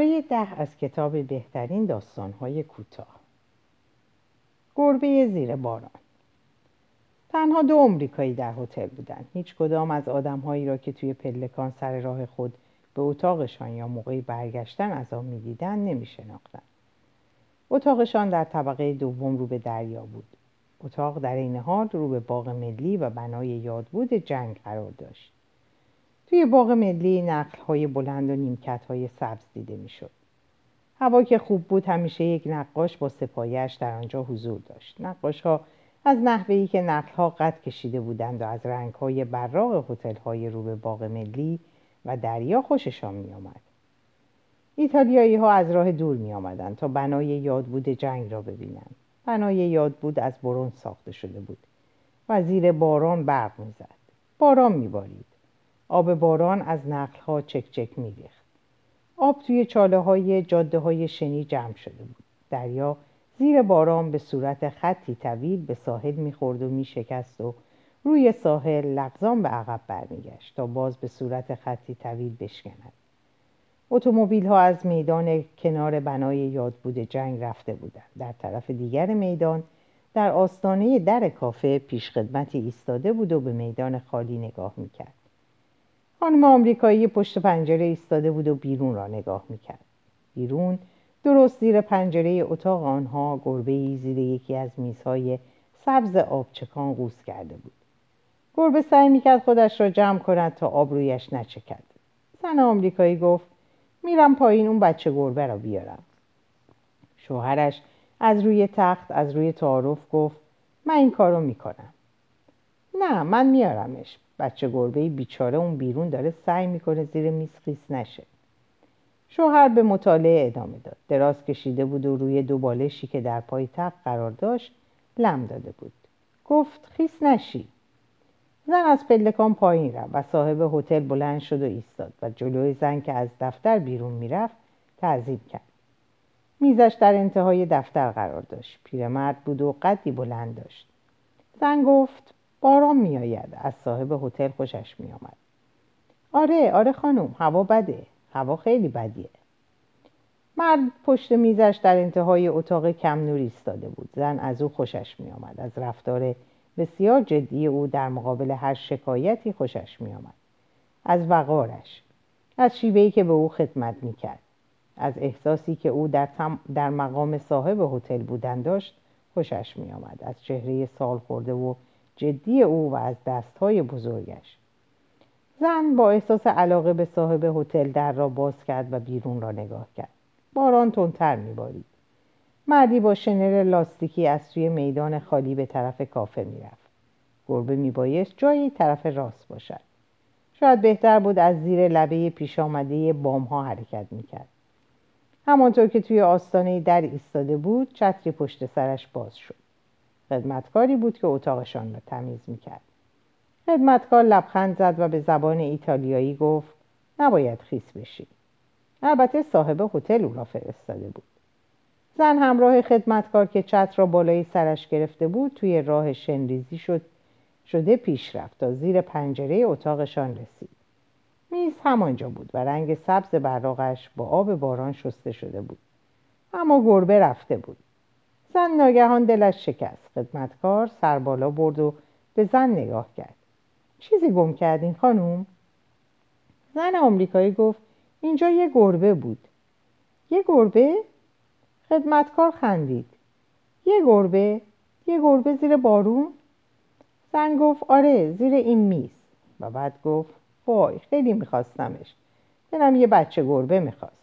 پاره ده از کتاب بهترین داستانهای کوتاه. گربه زیر باران. تنها دو امریکایی در هتل بودند هیچ کدام از آدمهایی را که توی پلکان سر راه خود به اتاقشان یا موقعی برگشتن از آن می‌دیدند نمیشناختند اتاقشان در طبقه دوم رو به دریا بود. اتاق در این حال رو به باغ ملی و بنای یادبود جنگ قرار داشت. توی باغ ملی نقل های بلند و نیمکت های سبز دیده می‌شد. هوا که خوب بود همیشه یک نقاش با سپایش در آنجا حضور داشت. نقاش ها از نحوهی که نقل ها قد کشیده بودند و از رنگ های براق هتل های رو به باغ ملی و دریا خوششان می آمد. ایتالیایی ها از راه دور می آمدند تا بنای یادبود جنگ را ببینند. بنای یادبود از برون ساخته شده بود و زیر باران برق می‌زد. باران میبارید. آب باران از ها چک چک میریخت. آب توی چاله های جاده های شنی جمع شده بود. دریا زیر باران به صورت خطی طویل به ساحل می‌خورد و میشکست و روی ساحل لغزان به عقب برمیگشت تا باز به صورت خطی طویل بشکند. اتومبیل ها از میدان کنار بنای یادبود جنگ رفته بودند. در طرف دیگر میدان در آستانه در کافه پیشخدمتی ایستاده بود و به میدان خالی نگاه می‌کرد. خانم آمریکایی پشت پنجره ایستاده بود و بیرون را نگاه می‌کرد. بیرون درست زیر پنجره اتاق آنها گربه ای زیر یکی از میزهای سبز آبچکان قوس کرده بود. گربه سعی می‌کرد خودش را جمع کند تا آب رویش نچکد. زن آمریکایی گفت میرم پایین اون بچه گربه را بیارم. شوهرش از روی تخت از روی تعارف گفت من این کارو می‌کنم. نه من میارمش. بچه گربه بیچاره اون بیرون داره سعی می‌کنه زیر میز خیس نشه. شوهر به مطالعه ادامه داد. دراز کشیده بود و روی دو بالشی که در پای تخت قرار داشت لم داده بود. گفت خیس نشی. زن از پلکان پایین رفت و صاحب هتل بلند شد و ایستاد و جلوی زن که از دفتر بیرون می‌رفت تعظیم کرد. میزش در انتهای دفتر قرار داشت. پیرمرد بود و قدی بلند داشت. زن گفت باران میآید. از صاحب هتل خوشش میآمد. آره آره خانم هوا بده. هوا خیلی بدیه. مرد پشت میزش در انتهای اتاق کم نور ایستاده بود. زن از او خوشش میآمد. از رفتار بسیار جدی او در مقابل هر شکایتی خوشش میآمد. از وقارش. از شیوهی که به او خدمت می‌کرد. از احساسی که او در, در مقام صاحب هتل بودن داشت خوشش میآمد. از چهره سال خورده و جدی او و از دستهای بزرگش. زن با احساس علاقه به صاحب هتل در را باز کرد و بیرون را نگاه کرد. باران تندتر میبارید. مردی با شنر لاستیکی از سوی میدان خالی به طرف کافه می‌رفت. گربه میبایست جایی طرف راست باشد. شاید بهتر بود از زیر لبه پیش آمده بام ها حرکت می‌کرد. همانطور که توی آستانه در ایستاده بود چتری پشت سرش باز شد. خدمتکاری بود که اتاقشان را تمیز می‌کرد. خدمتکار لبخند زد و به زبان ایتالیایی گفت نباید خیس بشی. البته صاحب هتل او را فرستاده بود. زن همراه خدمتکار که چتر را بالای سرش گرفته بود توی راه شنریزی شد شده پیش رفت تا زیر پنجره اتاقشان رسید. میز همانجا بود و رنگ سبز براغش با آب باران شسته شده بود. اما گربه رفته بود. زن ناگهان دلش شکست. خدمتکار سر بالا برد و به زن نگاه کرد. چیزی گم کردین خانوم؟ زن آمریکایی گفت اینجا یه گربه بود. یه گربه؟ خدمتکار خندید. یه گربه؟ یه گربه زیر بارون؟ زن گفت آره زیر این میز. و بعد گفت وای خیلی میخواستمش. دلم یه بچه گربه می‌خواست.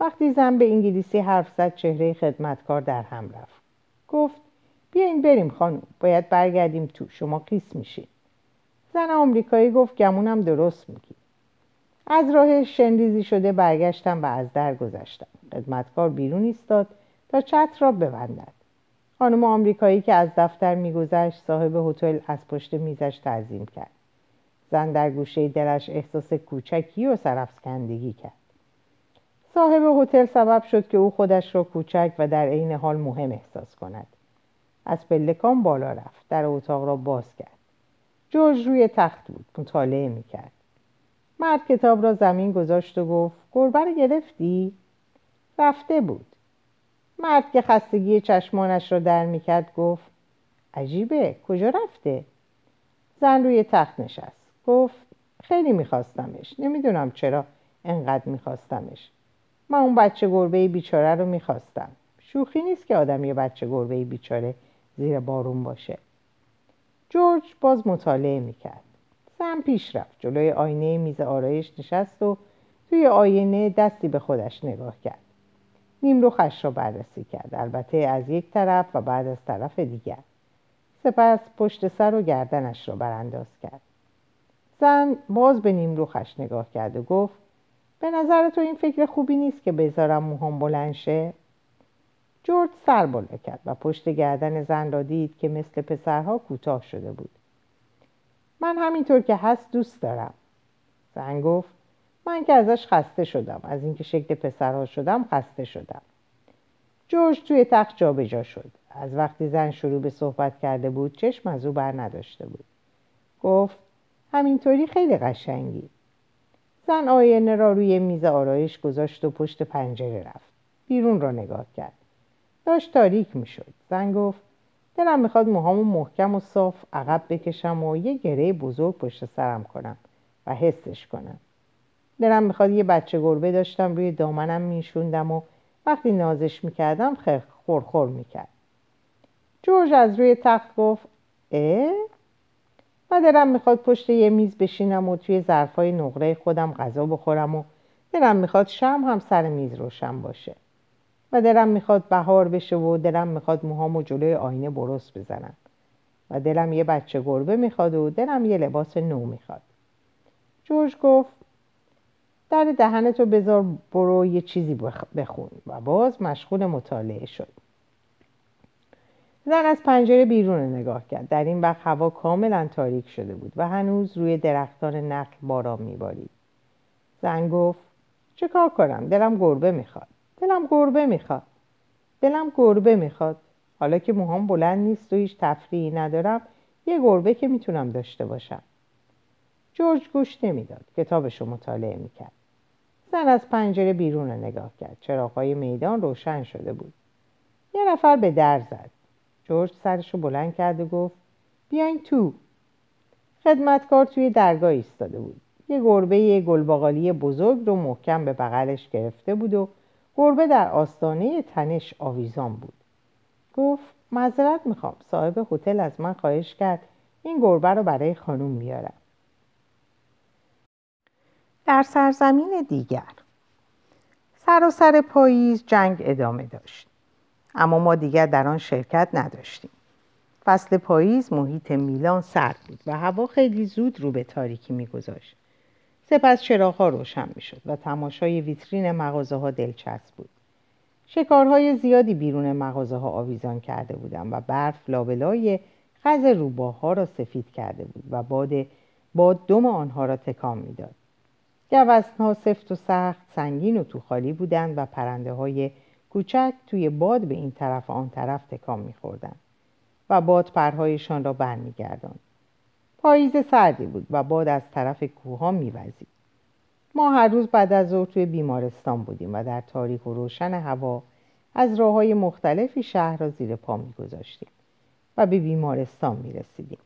وقتی زن به انگلیسی حرف زد چهره خدمتکار در هم رفت. گفت بیاین بریم خانم باید برگردیم تو شما قیس میشین. زن آمریکایی گفت گمونم درست میگی. از راه شنریزی شده برگشتم و از در گذشتم. خدمتکار بیرون ایستاد تا چتر را ببندد. خانم آمریکایی که از دفتر میگذشت صاحب هتل از پشت میزش تعظیم کرد. زن در گوشه دلش احساس کوچکی و سرفسکندگی کرد. صاحب هتل سبب شد که او خودش را کوچک و در عین حال مهم احساس کند. از پلکان بالا رفت در اتاق را باز کرد. جورج روی تخت بود مطالعه می‌کرد. مرد کتاب را زمین گذاشت و گفت گربه گرفتی؟ رفته بود. مرد که خستگی چشمانش را در می‌کرد گفت عجیبه کجا رفته؟ زن روی تخت نشست گفت خیلی میخواستمش نمی‌دونم چرا انقدر میخواستمش. من اون بچه گربه بیچاره رو می‌خواستم. شوخی نیست که آدم یه بچه گربه بیچاره زیر بارون باشه. جورج باز مطالعه می‌کرد. زن پیش رفت. جلوی آینه میز آرایش نشست و توی آینه دستی به خودش نگاه کرد. نیمروخش را بررسی کرد. البته از یک طرف و بعد از طرف دیگر. سپس پشت سر و گردنش را برانداز کرد. زن باز به نیمروخش نگاه کرد و گفت به نظر تو این فکر خوبی نیست که بذارم موهام بلند شه؟ جورج سر بالا کرد و پشت گردن زن را دید که مثل پسرها کوتاه شده بود. من همینطور که هست دوست دارم. زن گفت من که ازش خسته شدم. از اینکه شکل پسرها شدم خسته شدم. جورج توی تخت جابجا شد. از وقتی زن شروع به صحبت کرده بود چشم از او بر نداشته بود. گفت همینطوری خیلی قشنگی. زن آینه را روی میز آرایش گذاشت و پشت پنجره رفت. بیرون را نگاه کرد. داشت تاریک می‌شد. زن گفت دلم می‌خواد موهامو محکم و صاف عقب بکشم و یه گره بزرگ پشت سرم کنم و حسش کنم. دلم می‌خواد یه بچه گربه داشتم روی دامنم میشوندم و وقتی نازش می‌کردم خورخور می‌کرد. جورج از روی تخت گفت اه؟ دلم می‌خواد پشت یه میز بشینم و توی ظرفای نقره خودم غذا بخورم و دلم می‌خواد شم هم سر میز روشن باشه. و دلم می‌خواد بهار بشه و دلم می‌خواد موهامو جلوی آینه برس بزنم. و دلم یه بچه گربه می‌خواد و دلم یه لباس نو می‌خواد. جورج گفت در دهنتو بذار برو یه چیزی بخون. و باز مشغول مطالعه شد. زن از پنجره بیرون نگاه کرد. در این وقت هوا کاملا تاریک شده بود و هنوز روی درختان نخل باران میبارید. زن گفت چه کار کنم؟ دلم گربه می‌خواد. دلم گربه می‌خواد. دلم گربه می‌خواد. حالا که موهام بلند نیست و هیچ تفریحی ندارم یه گربه که می‌تونم داشته باشم. جورج گوش نمی‌داد. کتابش رو مطالعه می‌کرد. زن از پنجره بیرون نگاه کرد. چراغهای میدان روشن شده بود. یه نفر به در زد. جورج سرش رو بلند کرد و گفت بیاین تو. خدمتکار توی درگاه ایستاده بود. یه گربه گلباغالی بزرگ رو محکم به بغلش گرفته بود و گربه در آستانه تنش آویزان بود. گفت معذرت می‌خوام صاحب هتل از من خواهش کرد این گربه رو برای خانوم بیارم. در سرزمین دیگر سر و سر پاییز جنگ ادامه داشت. اما ما دیگر در آن شرکت نداشتیم. فصل پاییز محیط میلان سرد بود و هوا خیلی زود رو به تاریکی میگذاشت. سپس چراغها روشن می‌شد و تماشای ویترین مغازه ها دلچسب بود. شکارهای زیادی بیرون مغازه ها آویزان کرده بودند و برف لابلای خز روباها را سفید کرده بود و باد باد دم آنها را تکان می‌داد. گوزنها سفت و سخت سنگین و تو خالی بودند و پرنده های کوچک توی باد به این طرف و آن طرف تکان میخوردند و باد پرهایشان را برمیگرداند. پاییز سردی بود و باد از طرف کوه میوزید. ما هر روز بعد از ظهر توی بیمارستان بودیم و در تاریک و روشن هوا از راه های مختلفی شهر را زیر پا میگذاشتیم و به بیمارستان می‌رسیدیم.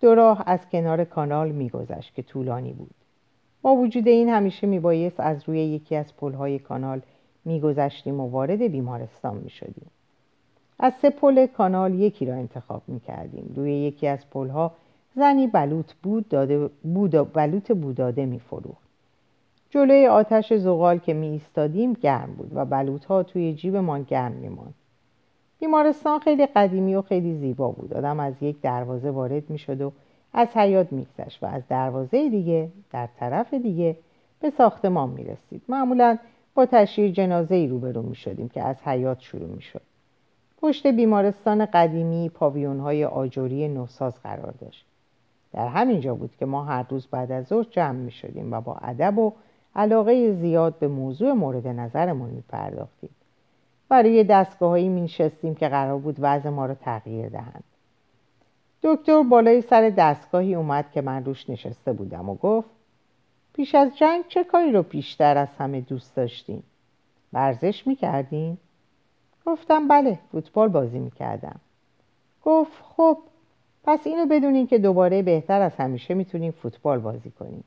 دو راه از کنار کانال میگذشت که طولانی بود. با وجود این همیشه میبایست از روی یکی از پلهای کانال میگذشتیم و وارد بیمارستان می‌شدیم. از سه پل کانال یکی را انتخاب می‌کردیم. روی یکی از پلها زنی بلوط بود داده بود بلوط بوداده میفروخت. جلوی آتش زغال که می ایستادیم گرم بود و بلوط ها توی جیبمان گرم میماند. بیمارستان خیلی قدیمی و خیلی زیبا بود. آدم از یک دروازه وارد می‌شد و از حیات میگذشت و از دروازه دیگه در طرف دیگه به ساختمان می‌رسید. معمولا با تشییع جنازه ای روبرو می شدیم که از حیات شروع می شد. پشت بیمارستان قدیمی پاویون های آجوری نوساز قرار داشت. در همین جا بود که ما هر روز بعد از ظهر جمع می شدیم و با ادب و علاقه زیاد به موضوع مورد نظرمون می پرداختیم. و روی دستگاههایی می نشستیم که قرار بود وضع ما را تغییر دهند. دکتر بالای سر دستگاهی اومد که من روش نشسته بودم و گفت پیش از جنگ چه کاری رو بیشتر از همه دوست داشتین؟ ورزش می‌کردین؟ گفتم بله فوتبال بازی می‌کردم گفت خب پس اینو بدونین که دوباره بهتر از همیشه می‌تونیم فوتبال بازی کنیم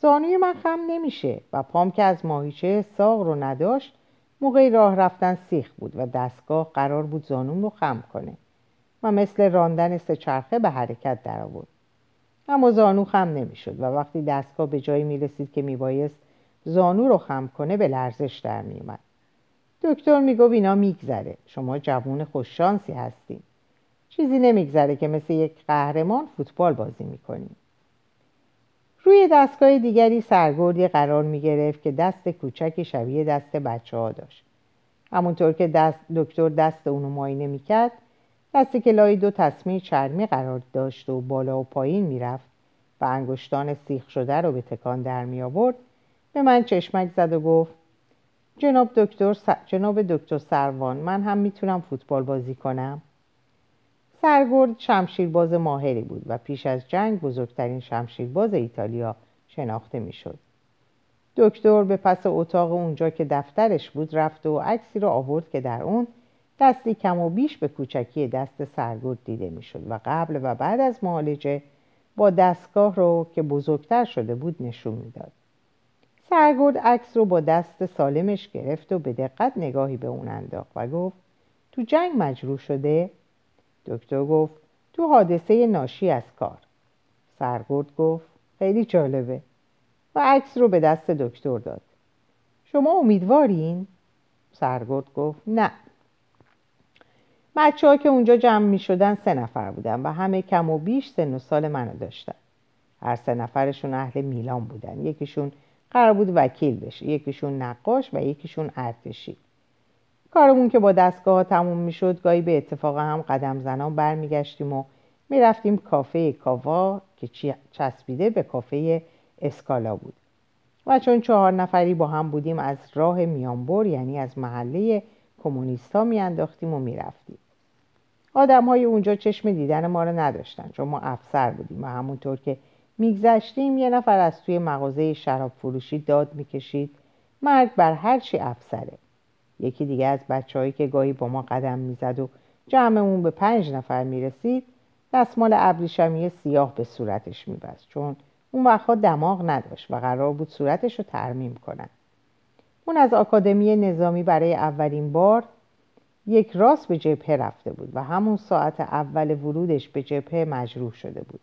زانوی من خم نمیشه و پام که از ماهیچه ساق رو نداشت موقع راه رفتن سیخ بود و دستگاه قرار بود زانوم رو خم کنه و مثل راندن سه چرخه به حرکت در آورد اما زانو خم نمی‌شد و وقتی دستگاه به جایی می‌رسید که میبایست زانو رو خم کنه به لرزش در میومد دکتر می‌گفت اینا میگذره. شما جوون خوششانسی هستین. چیزی نمیگذره که مثل یک قهرمان فوتبال بازی می‌کنیم. روی دستگاه دیگری سرگردی قرار می گرفت که دست کوچکی شبیه دست بچه ها داشت. همونطور که دست دکتر دست اونو معاینه می‌کرد دستی که لای دو تصمیم چرمی قرار داشت و بالا و پایین می‌رفت و انگشتان سیخ شده رو به تکان در می آورد به من چشمک زد و گفت جناب دکتر س... جناب دکتر سروان من هم می‌تونم فوتبال بازی کنم سرگرد شمشیرباز ماهری بود و پیش از جنگ بزرگترین شمشیرباز ایتالیا شناخته می‌شد. دکتر به پس اتاق اونجا که دفترش بود رفت و عکسی را آورد که در اون دستی کم و بیش به کوچکی دست سرگرد دیده می‌شد و قبل و بعد از معالجه با دستگاه رو که بزرگتر شده بود نشون می‌داد. سرگرد عکس رو با دست سالمش گرفت و به دقت نگاهی به اون انداخت و گفت تو جنگ مجروح شده؟ دکتر گفت تو حادثه ناشی از کار سرگرد گفت خیلی جالبه و عکس رو به دست دکتر داد شما امیدوارین؟ سرگرد گفت نه بچه ها که اونجا جمع می شدن سه نفر بودن و همه کم و بیش سن و سال منو داشتن. هر سه نفرشون اهل میلان بودن. یکیشون قرار بود وکیل بشه یکیشون نقاش و یکیشون ارتشی. کارمون که با دستگاه ها تموم می‌شد گاهی به اتفاق هم قدم زنان برمیگشتیم و می‌رفتیم کافه کاوا که چسبیده به کافه اسکالا بود. و چون چهار نفری با هم بودیم از راه میانبر یعنی از محله کمونیستا میانداختیم و می‌رفتیم. آدم های اونجا چشم دیدن ما رو نداشتن چون ما افسر بودیم و همونطور که میگذشتیم یه نفر از توی مغازه شراب فروشی داد می‌کشید. مرگ بر هر چی افسره. یکی دیگه از بچههایی که گاهی با ما قدم می‌زد و جمعمون به پنج نفر می‌رسید دستمال ابریشمی سیاه به صورتش میبست چون اون وقتها دماغ نداشت و قرار بود صورتش رو ترمیم کنن. اون از آکادمی نظامی برای اولین بار یک راست به جبهه رفته بود و همون ساعت اول ورودش به جبهه مجروح شده بود.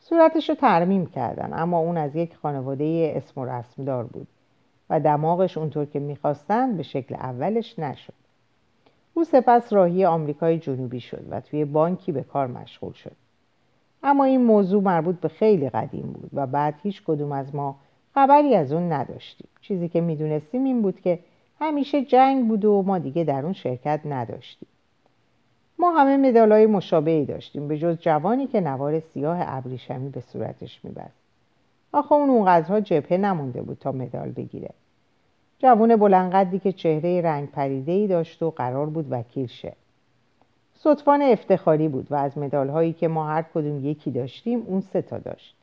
صورتش رو ترمیم کردن اما اون از یک خانواده اسم و رسمدار بود و دماغش اونطور که می‌خواستن به شکل اولش نشد. او سپس راهی آمریکای جنوبی شد و توی بانکی به کار مشغول شد. اما این موضوع مربوط به خیلی قدیم بود و بعد هیچ کدوم از ما خبری از اون نداشتیم. چیزی که می‌دونستیم این بود که همیشه جنگ بود و ما دیگه در اون شرکت نداشتیم. ما همه مدالای مشابهی داشتیم به جز جوانی که نوار سیاه ابریشمی به صورتش میبست. آخه اون اونقدرها جبهه نمونده بود تا مدال بگیره. جوون بلندقدی که چهره رنگ پریده ای داشت و قرار بود وکیل شه. صدفان افتخاری بود و از مدال هایی که ما هر کدوم یکی داشتیم اون سه تا داشت.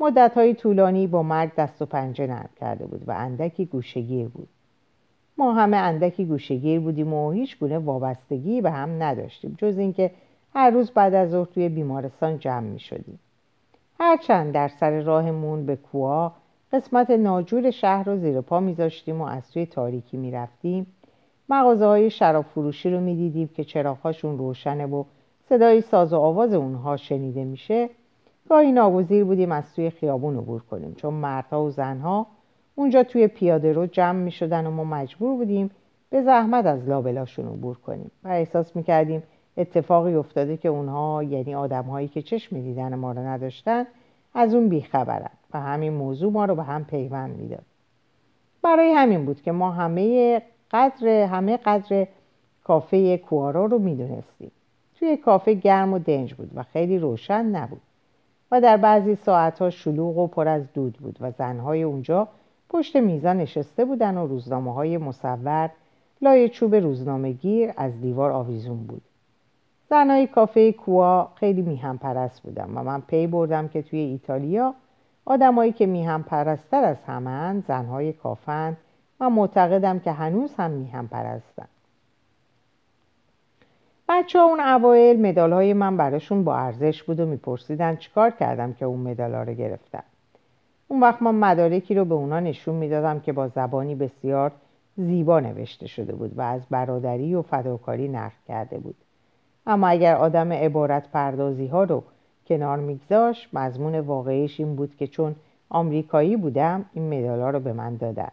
مدت های طولانی با مرگ دست و پنجه نرم کرده بود و اندکی گوشگیر بود. ما همه اندکی گوشگیر بودیم و هیچ گونه وابستگی به هم نداشتیم جز اینکه هر روز بعد از ظهر توی بیمارستان جمع می شدیم هرچند در سر راهمون به کوا قسمت ناجور شهر رو زیر پا میذاشتیم و از توی تاریکی می‌رفتیم. مغازه های شراب فروشی رو می‌دیدیم که چراغهاشون روشنه و صدای ساز و آواز اونها شنیده میشه. گاهی ناگزیر بودیم از توی خیابون عبور کنیم. چون مردها و زنها اونجا توی پیاده رو جمع می‌شدن و ما مجبور بودیم به زحمت از لابلاشون عبور کنیم. و احساس می‌کردیم اتفاقی افتاده که اونها یعنی آدمهایی که چشم دیدن ما رو نداشتن از اون بیخبرن و همین موضوع ما رو به هم پیوند می‌داد. برای همین بود که ما همه قدر همه قدر کافه کوارا رو می‌دونستیم. توی کافه گرم و دنج بود و خیلی روشن نبود. و در بعضی ساعتها شلوغ و پر از دود بود و زنهای اونجا پشت میزان نشسته بودن و روزنامه های مصور لای چوب روزنامه گیر از دیوار آویزون بود. زنهای کافه کوا خیلی میهم پرست بودم و من پی بردم که توی ایتالیا آدمایی که میهم پرستر از همه زنهای کافن و معتقدم که هنوز هم میهم پرستن بچه ها اون اوایل مدال های من براشون با ارزش بود و میپرسیدن چیکار کردم که اون مدال رو گرفتم. اون وقت من مدارکی رو به اونا نشون می‌دادم که با زبانی بسیار زیبا نوشته شده بود و از برادری و فداکاری نقل کرده بود. اما اگر آدم عبارت پردازی ها رو کنار میگذاش مضمون واقعیش این بود که چون آمریکایی بودم این مدال ها رو به من دادن.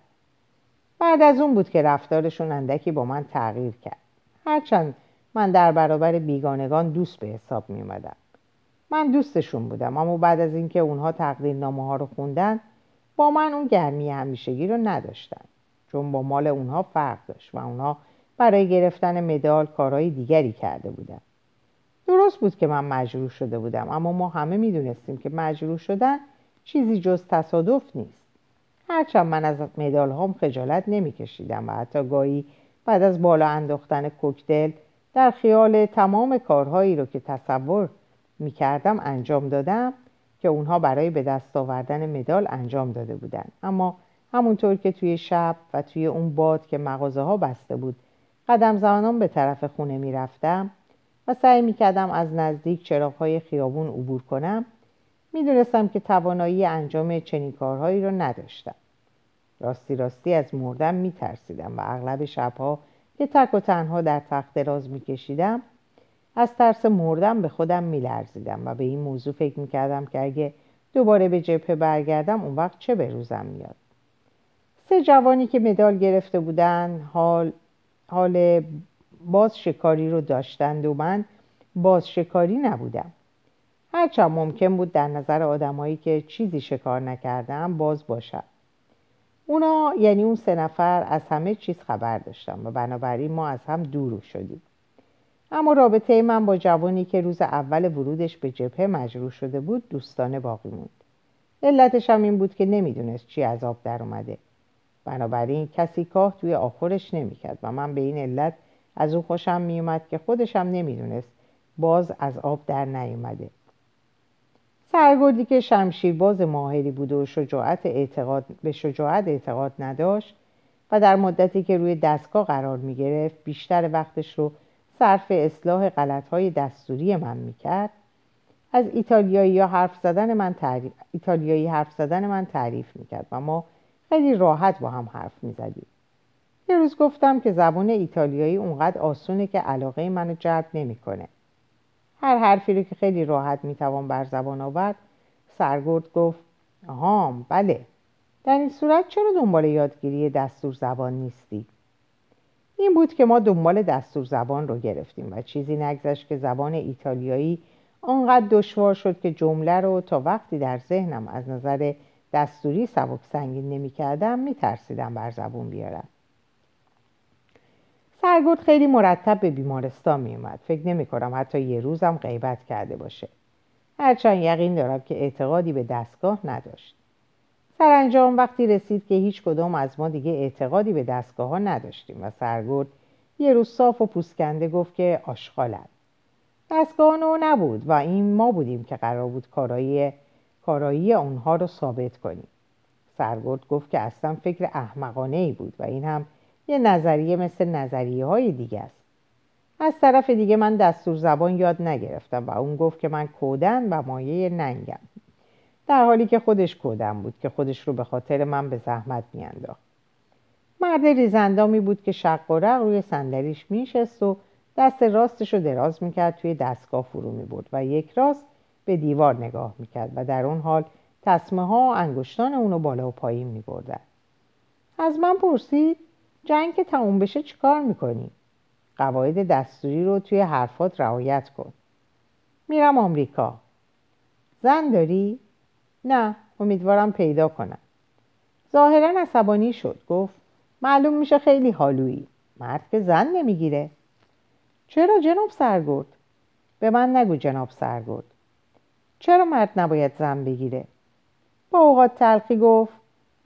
بعد از اون بود که رفتارشون اندکی با من تغییر کرد. هرچند من در برابر بیگانگان دوست به حساب می اومدم. من دوستشون بودم اما بعد از اینکه اونها تقدیرنامه ها رو خوندن با من اون گرمی همیشگی رو نداشتن چون با مال اونها فرق داشت و اونها برای گرفتن مدال کارهای دیگری کرده بودن درست بود که من مجروح شده بودم اما ما همه می‌دونستیم که مجروح شدن چیزی جز تصادف نیست هرچند من از مدال هام خجالت نمیکشیدم و حتی گاهی بعد از بالا انداختن کوکتل در خیال تمام کارهایی رو که تصور می‌کردم انجام دادم که اونها برای به دست آوردن مدال انجام داده بودن. اما همونطور که توی شب و توی اون باد که مغازه ها بسته بود قدم زنان به طرف خونه می‌رفتم و سعی می‌کردم از نزدیک چراغهای خیابون عبور کنم می‌دونستم که توانایی انجام چنین کارهایی رو نداشتم. راستی راستی از مردم میترسیدم و اغلب شبها که تک و تنها در تخت دراز میکشیدم. از ترس مردم به خودم میلرزیدم و به این موضوع فکر می‌کردم که اگه دوباره به جبهه برگردم اون وقت چه به روزم میاد. سه جوانی که مدال گرفته بودن حال, حال باز شکاری رو داشتند و من باز شکاری نبودم. هرچند ممکن بود در نظر آدمایی که چیزی شکار نکردم باز باشد اونا یعنی اون سه نفر از همه چیز خبر داشتن و بنابراین ما از هم دور شدیم. اما رابطه من با جوانی که روز اول ورودش به جبهه مجروح شده بود دوستانه باقی موند. علتش هم این بود که نمی‌دونست چی از آب در اومده. بنابراین کسی کاه توی آخرش نمی‌کرد و من به این علت از او خوشم میومد که خودشم نمی‌دونست باز از آب در نیومده. سرگردی که شمشیرباز ماهری بود و شجاعت اعتقاد به شجاعت اعتقاد نداشت و در مدتی که روی دستگاه قرار می گرفت بیشتر وقتش رو صرف اصلاح غلطهای دستوری من می‌کرد. از ایتالیایی حرف زدن من تعریف ایتالیایی حرف زدن من تعریف می‌کرد و ما خیلی راحت با هم حرف می‌زدیم. یه روز گفتم که زبان ایتالیایی اونقدر آسونه که علاقه منو جلب نمی‌کنه. هر حرفی رو که خیلی راحت می‌توان بر زبان آورد سرگرد گفت آها بله در این صورت چرا دنبال یادگیری دستور زبان نیستی؟ این بود که ما دنبال دستور زبان رو گرفتیم و چیزی نگذشت که زبان ایتالیایی آنقدر دشوار شد که جمله رو تا وقتی در ذهنم از نظر دستوری سبک سنگین نمی کردم می ترسیدم بر زبون بیارم سرگرد خیلی مرتب به بیمارستان می اومد فکر نمی کنم حتی یه روزم غیبت کرده باشه. هرچند یقین دارم که اعتقادی به دستگاه نداشت. سرانجام وقتی رسید که هیچ کدام از ما دیگه اعتقادی به دستگاه ها نداشتیم و سرگرد یه روز صاف و پوسکنده گفت که آشغالن. دستگاه نو نبود و این ما بودیم که قرار بود کارایی, کارایی اونها رو ثابت کنیم. سرگرد گفت که اصلا فکر احمقانه ای بود و این هم یه نظریه مثل نظریه های دیگه است. از طرف دیگه من دستور زبان یاد نگرفتم و اون گفت که من کودن و مایه ننگم. در حالی که خودش کودم بود که خودش رو به خاطر من به زحمت میانداخت. مرد ریزندامی بود که شق و رق روی صندلیش میشست و دست راستش رو دراز می‌کرد توی دستگاه فرو می‌برد و یک راست به دیوار نگاه می‌کرد و در اون حال تصمه ها و انگشتان اونو بالا و پایین میبردن. از من پرسید جنگ که تموم بشه چیکار می‌کنی؟ قواعد دستوری رو توی حرفات رعایت کن. میرم آمریکا. زن داری؟ نه امیدوارم پیدا کنم. ظاهرا عصبانی شد. گفت معلوم میشه خیلی حالویی. مرد که زن نمی‌گیره. چرا جناب سرگرد؟ به من نگو جناب سرگرد. چرا مرد نباید زن بگیره؟ با اوقات تلخی گفت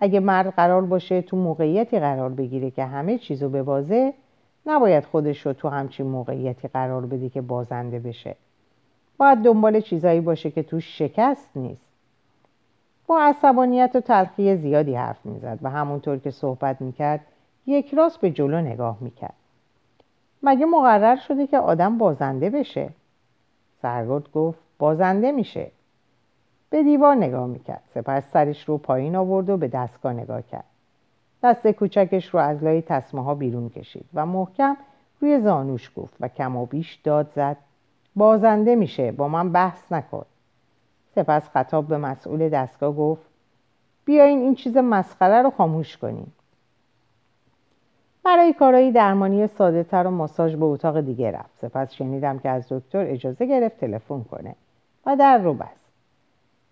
اگه مرد قرار باشه تو موقعیتی قرار بگیره که همه چیزو ببازه نباید خودش رو تو همچین موقعیتی قرار بده که بازنده بشه. باید دنبال چیزایی باشه که تو شکست نیست. با عصبانیت و تلخی زیادی حرف می‌زد و همونطور که صحبت می‌کرد یک راست به جلو نگاه می‌کرد. مگه مقرر شده که آدم بازنده بشه؟ سرگرد گفت بازنده میشه. به دیوار نگاه می‌کرد. سپس سرش رو پایین آورد و به دستگاه نگاه کرد. دست کوچکش رو از لای تصمه ها بیرون کشید و محکم روی زانوش گفت و کم و بیش داد زد. بازنده میشه با من بحث نکن. سپس خطاب به مسئول دستگاه گفت بیاین این چیز مسخره رو خاموش کنیم. برای کارهای درمانی ساده تر و ماساژ به اتاق دیگه رفت. سپس شنیدم که از دکتر اجازه گرفت تلفن کنه و در رو بست.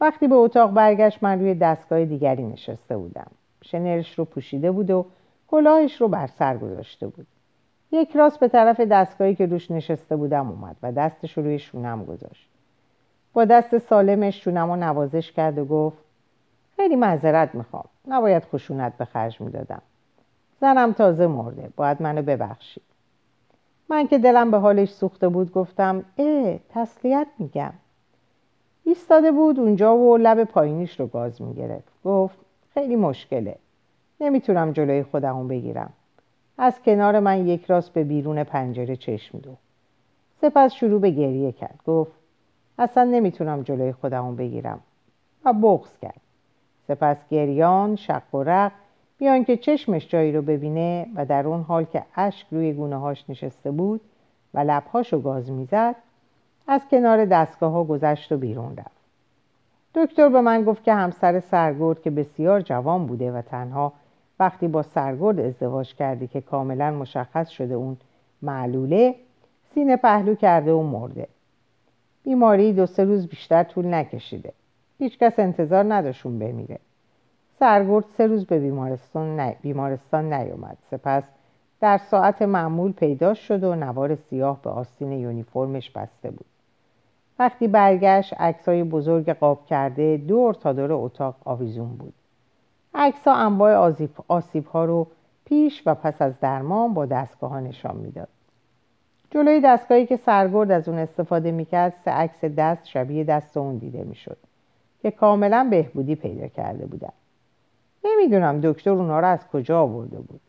وقتی به اتاق برگشت من روی دستگاه دیگری نشسته بودم. شنرش رو پوشیده بود و کلاهش رو بر سر گذاشته بود. یک راست به طرف دستگاهی که روش نشسته بودم اومد و دستش رو روی شونم گذاشت. با دست سالمش شونم رو نوازش کرد و گفت خیلی معذرت می‌خوام. نباید خشونت به خرج می‌دادم. زنم تازه مرده. باید منو ببخشید. من که دلم به حالش سوخته بود گفتم اه تسلیت میگم. ایستاده بود اونجا و لب پایینیش رو گاز می‌گرفت. گفت خیلی مشکله. نمی‌تونم جلوی خودمون بگیرم. از کنار من یک راست به بیرون پنجره چشم دو. سپس شروع به گریه کرد. گفت اصلا نمی‌تونم جلوی خودمون بگیرم. و بغز کرد. سپس گریان شق و رق بیان که چشمش جایی رو ببینه و در اون حال که اشک روی گونه هاش نشسته بود و لبهاشو گاز می‌زد از کنار دستگاه ها گذشت و بیرون رفت. دکتر به من گفت که همسر سرگرد که بسیار جوان بوده و تنها وقتی با سرگرد ازدواج کردی که کاملا مشخص شده اون معلوله سینه پهلو کرده و مرده. بیماری دو سه روز بیشتر طول نکشیده. هیچکس انتظار نداشون بمیره. سرگرد سه روز به بیمارستان, ن... بیمارستان نیومد. سپس در ساعت معمول پیدا شد و نوار سیاه به آستین یونیفرمش بسته بود. وقتی برگشت عکسای بزرگ قاب کرده دور تا دور اتاق آویزون بود. عکسها انواع آسیب, آسیب ها رو پیش و پس از درمان با دستگاه ها نشان می‌داد. جلوی دستگاهی که سرگرد از اون استفاده می‌کرد سه عکس دست شبیه دست اون دیده می‌شد که کاملا بهبودی پیدا کرده بودن. نمی‌دونم دکتر اونا رو از کجا آورده بود.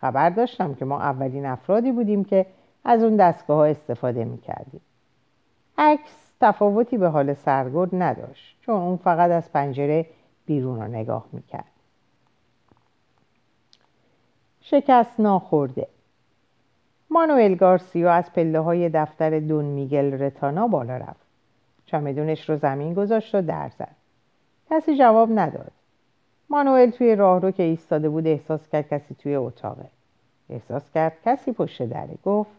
خبر داشتم که ما اولین افرادی بودیم که از اون دستگاه ها استفاده می‌کردیم. عکس تفاوتی به حال سرگرد نداشت چون اون فقط از پنجره بیرون رو نگاه می‌کرد. شکست ناخورده. مانوئل گارسیو از پله های دفتر دون میگل رتانا بالا رفت. چمدونش رو زمین گذاشت و در زد. کسی جواب نداد. مانوئل توی راهرو که ایستاده بود احساس کرد کسی توی اتاقه. احساس کرد کسی پشت دره. گفت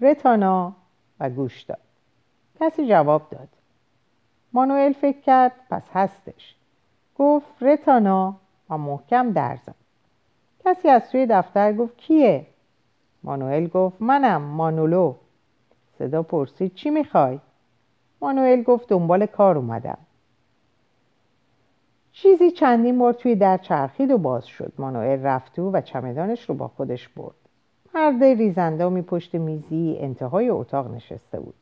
رتانا و گوش داد. کسی جواب داد. مانوئل فکر کرد پس هستش. گفت رتانا و محکم در زد کسی از توی دفتر گفت کیه؟ مانوئل گفت منم مانولو. صدا پرسید چی می‌خوای؟ مانوئل گفت دنبال کار اومدم. چیزی چندین بار توی در چرخید و باز شد. مانوئل رفت و چمدانش رو با خودش برد. مرد ریزندامی پشت میزی انتهای اتاق نشسته بود.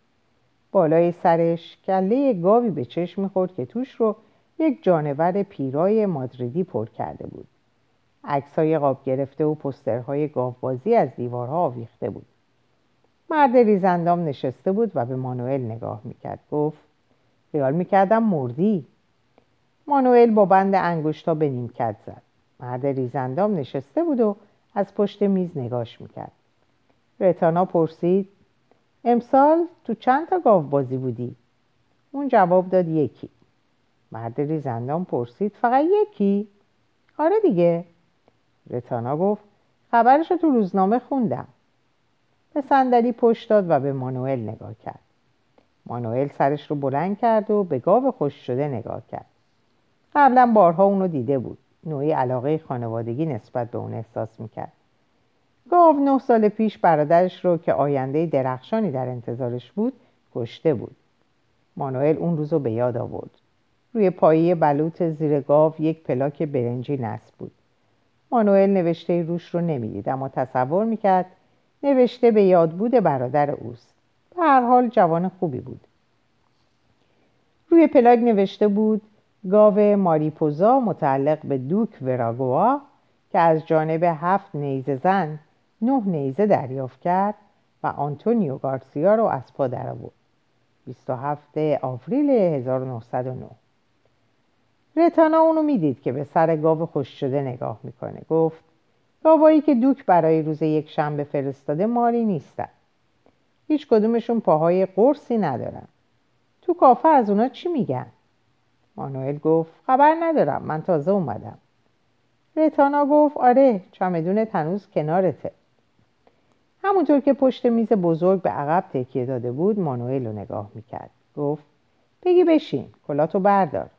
بالای سرش کله گاوی به چشم می‌خورد که توش رو یک جانور پیرای مادریدی پر کرده بود. عکسای قاب گرفته و پسترهای گاوبازی از دیوارها آویخته بود. مرد ریزندام نشسته بود و به مانوئل نگاه می‌کرد. گفت خیال می‌کردم مردی. مانوئل با بند انگشتا به نیمکت زد. مرد ریزندام نشسته بود و از پشت میز نگاش می‌کرد. رتانا پرسید امسال تو چند تا گاو بازی بودی؟ اون جواب داد یکی. مرد ریزندام پرسید فقط یکی؟ آره دیگه. رتانا گفت خبرش تو روزنامه خوندم. به صندلی پشت داد و به مانوئل نگاه کرد. مانوئل سرش رو بلند کرد و به گاو خوش شده نگاه کرد. قبلا بارها اونو دیده بود. نوعی علاقه خانوادگی نسبت به اون احساس می‌کرد. گاو نه سال پیش برادرش رو که آینده درخشانی در انتظارش بود کشته بود. مانوئل اون روزو به یاد آورد. روی پایه بلوط زیر گاو یک پلاک برنجی نصب بود. مانوئل نوشته روش رو نمی‌دید اما تصور می‌کرد نوشته به یاد بود برادر اوست. به هر حال جوان خوبی بود. روی پلاک نوشته بود گاو ماریپوزا متعلق به دوک وراگوا که از جانب هفت نیزه زن نه نیزه دریافت کرد و آنتونیو گارسیا رو از پا آورد. 27 آوریل 1909 رتانا اونو می‌دید که به سر گاو خوش شده نگاه می‌کنه. گفت گاوایی که دوک برای روز یک شنبه فرستاده ماری نیستن. هیچ کدومشون پاهای قرصی ندارن. تو کافه از اونا چی میگن؟ مانوئل گفت خبر ندارم. من تازه اومدم. رتانا گفت آره چمدون تنوز کنارته. همونطور که پشت میز بزرگ به عقب تکیه داده بود مانوئل رو نگاه می‌کرد. گفت بگی بشین کلاتو بردار.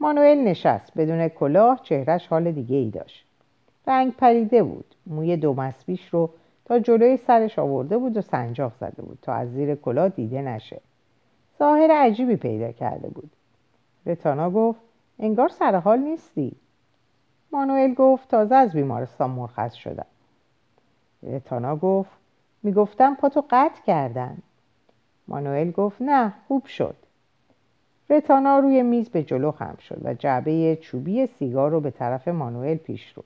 مانوئل نشست. بدون کلاه چهرش حال دیگه ای داشت. رنگ پریده بود. موی دو مسبیش رو تا جلوی سرش آورده بود و سنجاق زده بود تا از زیر کلاه دیده نشه. ظاهر عجیبی پیدا کرده بود. رتانا گفت انگار سر حال نیستی. مانوئل گفت تازه از بیمارستان مرخص شدم. رتانا گفت می‌گفتم پاتو قطع کردن. مانوئل گفت نه خوب شد. رتانا روی میز به جلو خم شد و جعبه چوبی سیگار رو به طرف مانوئل پیش رو.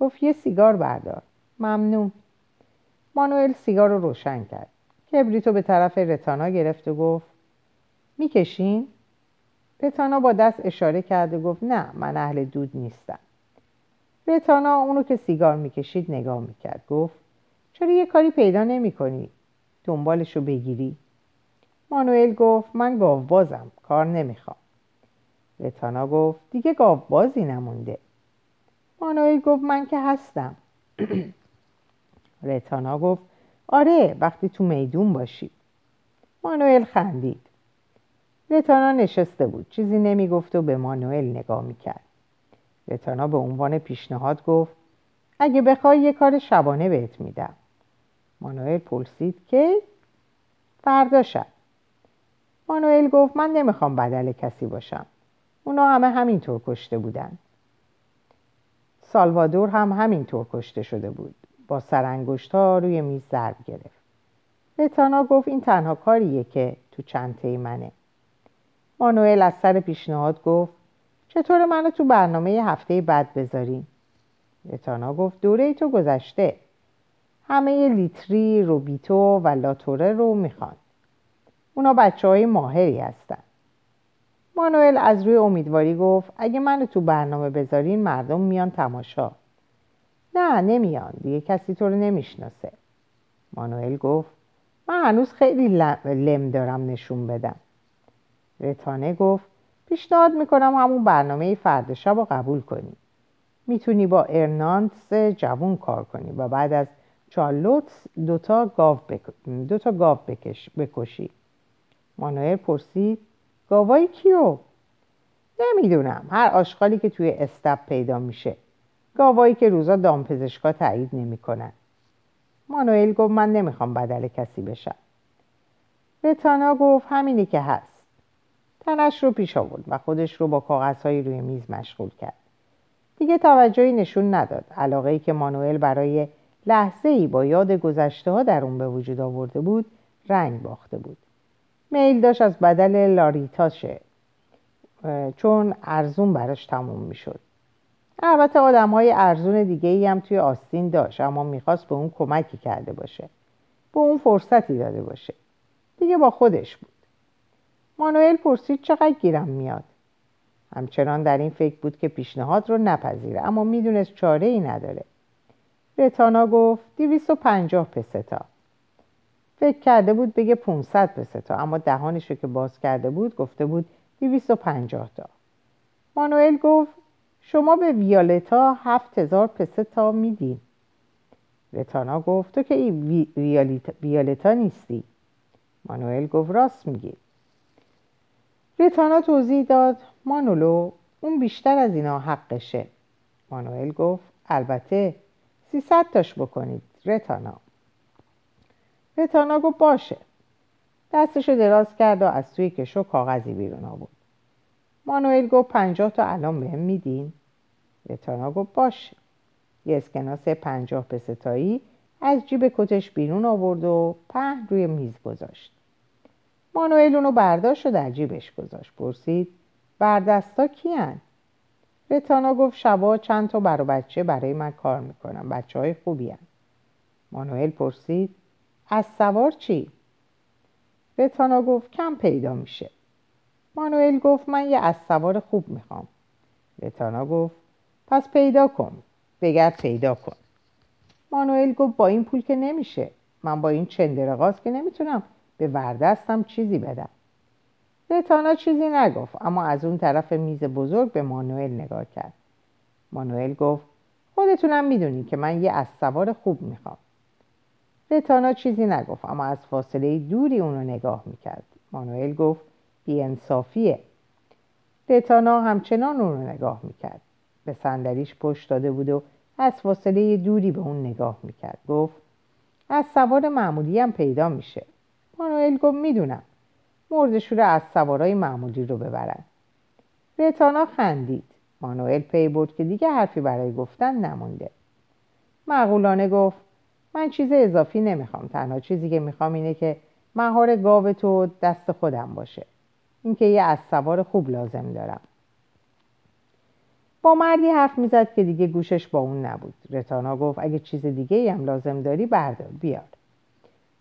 گفت یه سیگار بردار. ممنون. مانوئل سیگار رو روشن کرد. کبریتو به طرف رتانا گرفت و گفت می‌کشین؟ رتانا با دست اشاره کرد و گفت نه من اهل دود نیستم. رتانا اونو که سیگار می‌کشید نگاه می‌کرد گفت چرا یه کاری پیدا نمی کنی؟ دنبالشو بگیری؟ مانوئل گفت من گاوبازم کار نمی‌خوام. رتانا گفت دیگه گاوبازی نمونده. مانوئل گفت من که هستم. رتانا گفت آره وقتی تو میدون باشی. مانوئل خندید. رتانا نشسته بود چیزی نمی‌گفت و به مانوئل نگاه می‌کرد. رتانا به عنوان پیشنهاد گفت اگه بخوای یه کار شبانه بهت میدم. مانوئل پرسید که فردا شب. مانوئل گفت من نمی‌خوام بدل کسی باشم. اونا همه همینطور کشته بودن. سالوادور هم همینطور کشته شده بود. با سرانگشت ها روی میز ضرب گرفت. رتانا گفت این تنها کاریه که تو چنته منه مانوئل از سر پیشنهاد گفت چطور منو تو برنامه هفته بعد بذاریم رتانا گفت دوره تو گذشته. همه لیتری روبیتو و لاتوره رو می‌خوان. اونا بچه های ماهری هستن. مانوئل از روی امیدواری گفت اگه منو تو برنامه بذارین مردم میان تماشا. نه نمیان. دیگه کسی تو رو نمی‌شناسه. مانوئل گفت من هنوز خیلی لم دارم نشون بدم. رتانه گفت پیشنهاد می‌کنم همون برنامه فرد شب رو قبول کنی. می‌تونی با ارنانس جوون کار کنی و بعد از چارلوت دوتا گاو, بک... دوتا گاو بکش... بکشی. مانوئل پرسید گاوای کیو؟ نمی‌دونم. هر آشغالی که توی استپ پیدا میشه. گاوایی که روزا دامپزشکا تایید نمی‌کنن. مانوئل گفت من نمی‌خوام بدل کسی بشم. رتانا گفت همینی که هست. تنش رو پیش آورد و خودش رو با کاغذهایی روی میز مشغول کرد. دیگه توجهی نشون نداد. علاقه ای که مانوئل برای لحظه ای با یاد گذشته ها در اون به وجود آورده بود رنگ باخته بود. میل داشت از بدل لاریتاشه چون ارزون براش تموم می‌شد. البته آدم های ارزون دیگه ای هم توی آستین داشت اما می‌خواست به اون کمکی کرده باشه به اون فرصتی داده باشه. دیگه با خودش بود. مانوئل پرسید چقدر گیرم میاد. همچنان در این فکر بود که پیشنهاد رو نپذیره اما می‌دونست چاره ای نداره. رتانا گفت دیویست و پنجاه پستا. فکر کرده بود بگه 500 پستا اما دهانش رو که باز کرده بود گفته بود دیویست و پنجاه تا. مانوئل گفت شما به ویالتا هفت هزار پستا میدین. رتانا گفت تو که ای ویالتا نیستی. مانوئل گفت راست میگی. رتانا توضیح داد مانولو اون بیشتر از اینا حقشه. مانوئل گفت البته سیصد تاش بکنید رتانا رتانا گفت باشه. دستشو دراز کرد و از توی کشو کاغذی بیرون آورد. مانوئل گفت پنجاه تا الان بهم میدین؟ رتانا گفت باشه. یه اسکناس پنجاه پستایی از جیب کتش بیرون آورد و پهن روی میز گذاشت. مانوئل اونو برداشت و در جیبش گذاشت. پرسید بردستا کیان؟ رتانا گفت شبا چند تا برا بچه برای من کار می‌کنم بچه های خوبی هن. مانوئل پرسید از سوار چی؟ رتانا گفت کم پیدا میشه. مانوئل گفت من یه از سوار خوب می‌خوام. رتانا گفت پس پیدا کن. بگرد پیدا کن. مانوئل گفت با این پول که نمیشه. من با این چندرغاز که نمی‌تونم به وردستم چیزی بدم. رتانا چیزی نگفت اما از اون طرف میز بزرگ به مانوئل نگاه کرد. مانوئل گفت خودتونم می‌دونین که من یه از سوار خوب می‌خوام. رتانا چیزی نگفت اما از فاصله دوری اونو نگاه می‌کرد. مانوئل گفت بیانصافیه. رتانا همچنان اون رو نگاه می‌کرد. به صندلیش پشت داده بود و از فاصله دوری به اون نگاه می‌کرد. گفت از سوار معمولی هم پیدا میشه. مانوئل گفت می‌دونم. مردشور از سوارای معمولی رو ببرن. رتانا خندید. مانوئل پی برد که دیگه حرفی برای گفتن نمونده. معقولانه گفت من چیز اضافی نمی‌خوام. تنها چیزی که می‌خوام اینه که مهار گاو تو دست خودم باشه. اینکه یه از سوار خوب لازم دارم. با مردی حرف می‌زد که دیگه گوشش با اون نبود. رتانا گفت اگه چیز دیگه هم لازم داری بردار بیار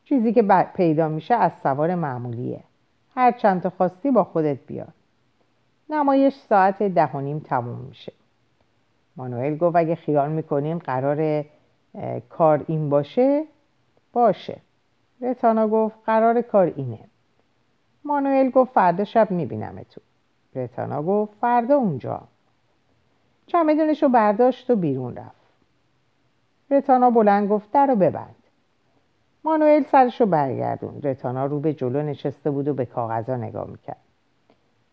چیزی که پیدا میشه از سوار معمولیه. هر چند تا خواستی با خودت بیار. نمایش ساعت ده و نیم تموم میشه. مانوئل گفت اگه خیال می‌کنیم قرار کار این باشه باشه. رتانا گفت قرار کار اینه. مانوئل گفت فردا شب می‌بینم تو رتانا گفت فردا اونجا. چمدونش رو برداشت و بیرون رفت. رتانا بلند گفت در رو ببند. مانوئل سرش رو برگردون رتانا رو به جلو نشسته بود و به کاغذا نگاه می‌کرد.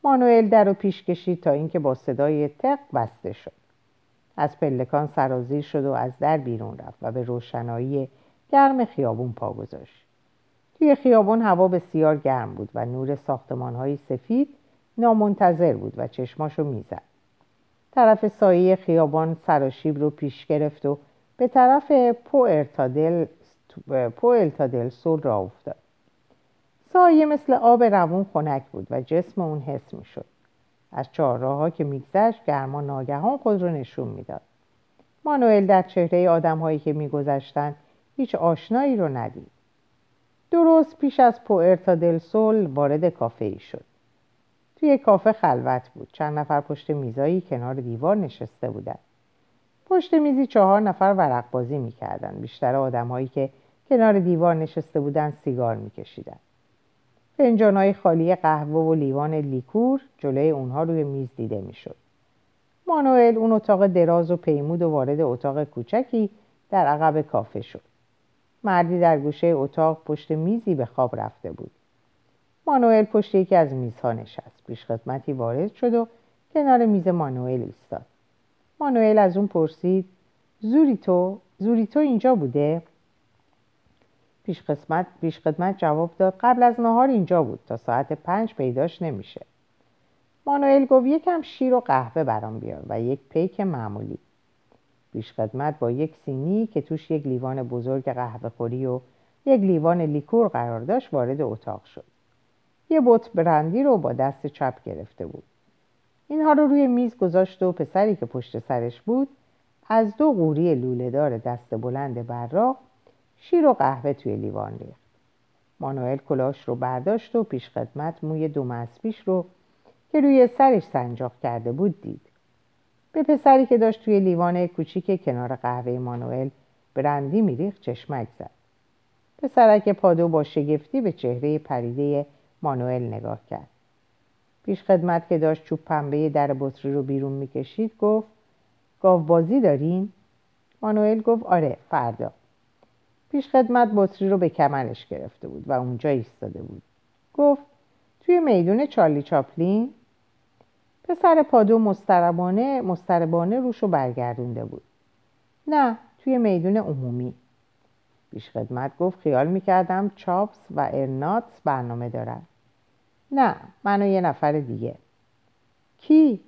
مانوئل در رو پیش کشید تا اینکه با صدای تق بسته شد. از پلکان سرازیر شد و از در بیرون رفت و به روشنایی گرم خیابون پا گذاشت. توی خیابون هوا بسیار گرم بود و نور ساختمان های سفید نامنتظر بود و چشماشو می‌زد. طرف سایه خیابان سراشیب رو پیش گرفت و به طرف پوئرتادل پوئلتادل سول را افتاد. سایه مثل آب روون خنک بود و جسم اون حس می‌شد. از چهارراهها که میگذشت گرما ناگهان خود رو نشون می‌داد. مانوئل در چهره آدمهایی که میگذشتند هیچ آشنایی رو ندید. درست پیش از پوئرتا دل سول وارد کافه ای شد. توی کافه خلوت بود. چند نفر پشت میزایی کنار دیوار نشسته بودند. پشت میزی چهار نفر ورق بازی می‌کردن. بیشتر آدمهایی که کنار دیوار نشسته بودن سیگار میکشیدن. فنجانهای خالی قهوه و لیوان لیکور جلوی اونها روی میز دیده می‌شد. مانوئل اون اتاق دراز و پیمود و وارد اتاق کوچکی در عقب کافه شد. مردی در گوشه اتاق پشت میزی به خواب رفته بود. مانوئل پشت یکی از میزها نشست. پیشخدمتی وارد شد و کنار میز مانوئل ایستاد. مانوئل از اون پرسید زوری تو زوری تو اینجا بوده؟ پیشخدمت پیشخدمت جواب داد قبل از نهار اینجا بود تا ساعت پنج پیداش نمیشه. مانوئل گفت یکم شیر و قهوه برام بیار و یک پیک معمولی. پیشخدمت با یک سینی که توش یک لیوان بزرگ قهوه خوری و یک لیوان لیکور قرار داشت وارد اتاق شد. یه بوت برندی رو با دست چپ گرفته بود. اینها رو روی میز گذاشت و پسری که پشت سرش بود از دو قوری لولهدار دست بلند براق شیر و قهوه توی لیوان ریخت. مانوئل کلاش رو برداشت و پیشخدمت موی دو مسبیش رو که روی سرش سنجاق کرده بود دید. به پسری که داشت توی لیوان کوچیک کنار قهوه مانوئل برندی میریخت چشمک زد. پسرک پادو با شگفتی به چهره پریده مانوئل نگاه کرد. پیش خدمت که داشت چوب پنبه در بطری رو بیرون می‌کشید گفت گاو بازی دارین؟ مانوئل گفت آره فردا. پیش خدمت بطری رو به کمرش گرفته بود و اونجا ایستاده بود. گفت توی میدون چارلی چاپلین؟ پسر پادو مستربانه مستربانه روش رو برگردونده بود. نه توی میدون عمومی. پیش خدمت گفت خیال می‌کردم چاپس و ارناتس برنامه دارن. نه من و یه نفر دیگه کی؟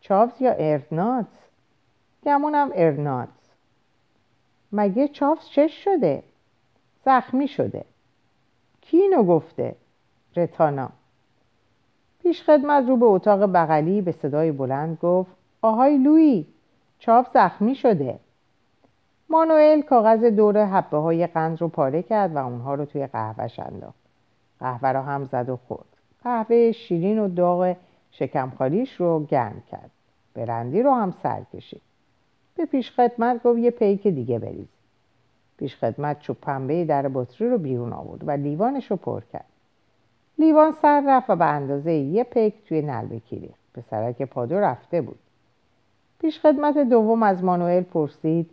چاپس یا ارناتس؟ گمونم ارناتس مگه چاپس چش شده؟ زخمی شده کی اینو گفته؟ رتانا پیش خدمت رو به اتاق بغلی به صدای بلند گفت آهای لویی چاپ زخمی شده مانوئل کاغذ دور حبه های قند رو پاره کرد و اونها رو توی قهوهش انداخت قهوه را هم زد و خورد قهوه شیرین و داغ شکمخالیش رو گرم کرد. برندی رو هم سر کشید. به پیش خدمت گفت یه پیک دیگه بریز. پیش خدمت چوب پنبه در بطری رو بیرون آورد و لیوانش رو پر کرد. لیوان سر رفت و به اندازه یه پیک توی نلبکی ریخت پسرک پادو رفته بود. پیش خدمت دوم از مانوئل پرسید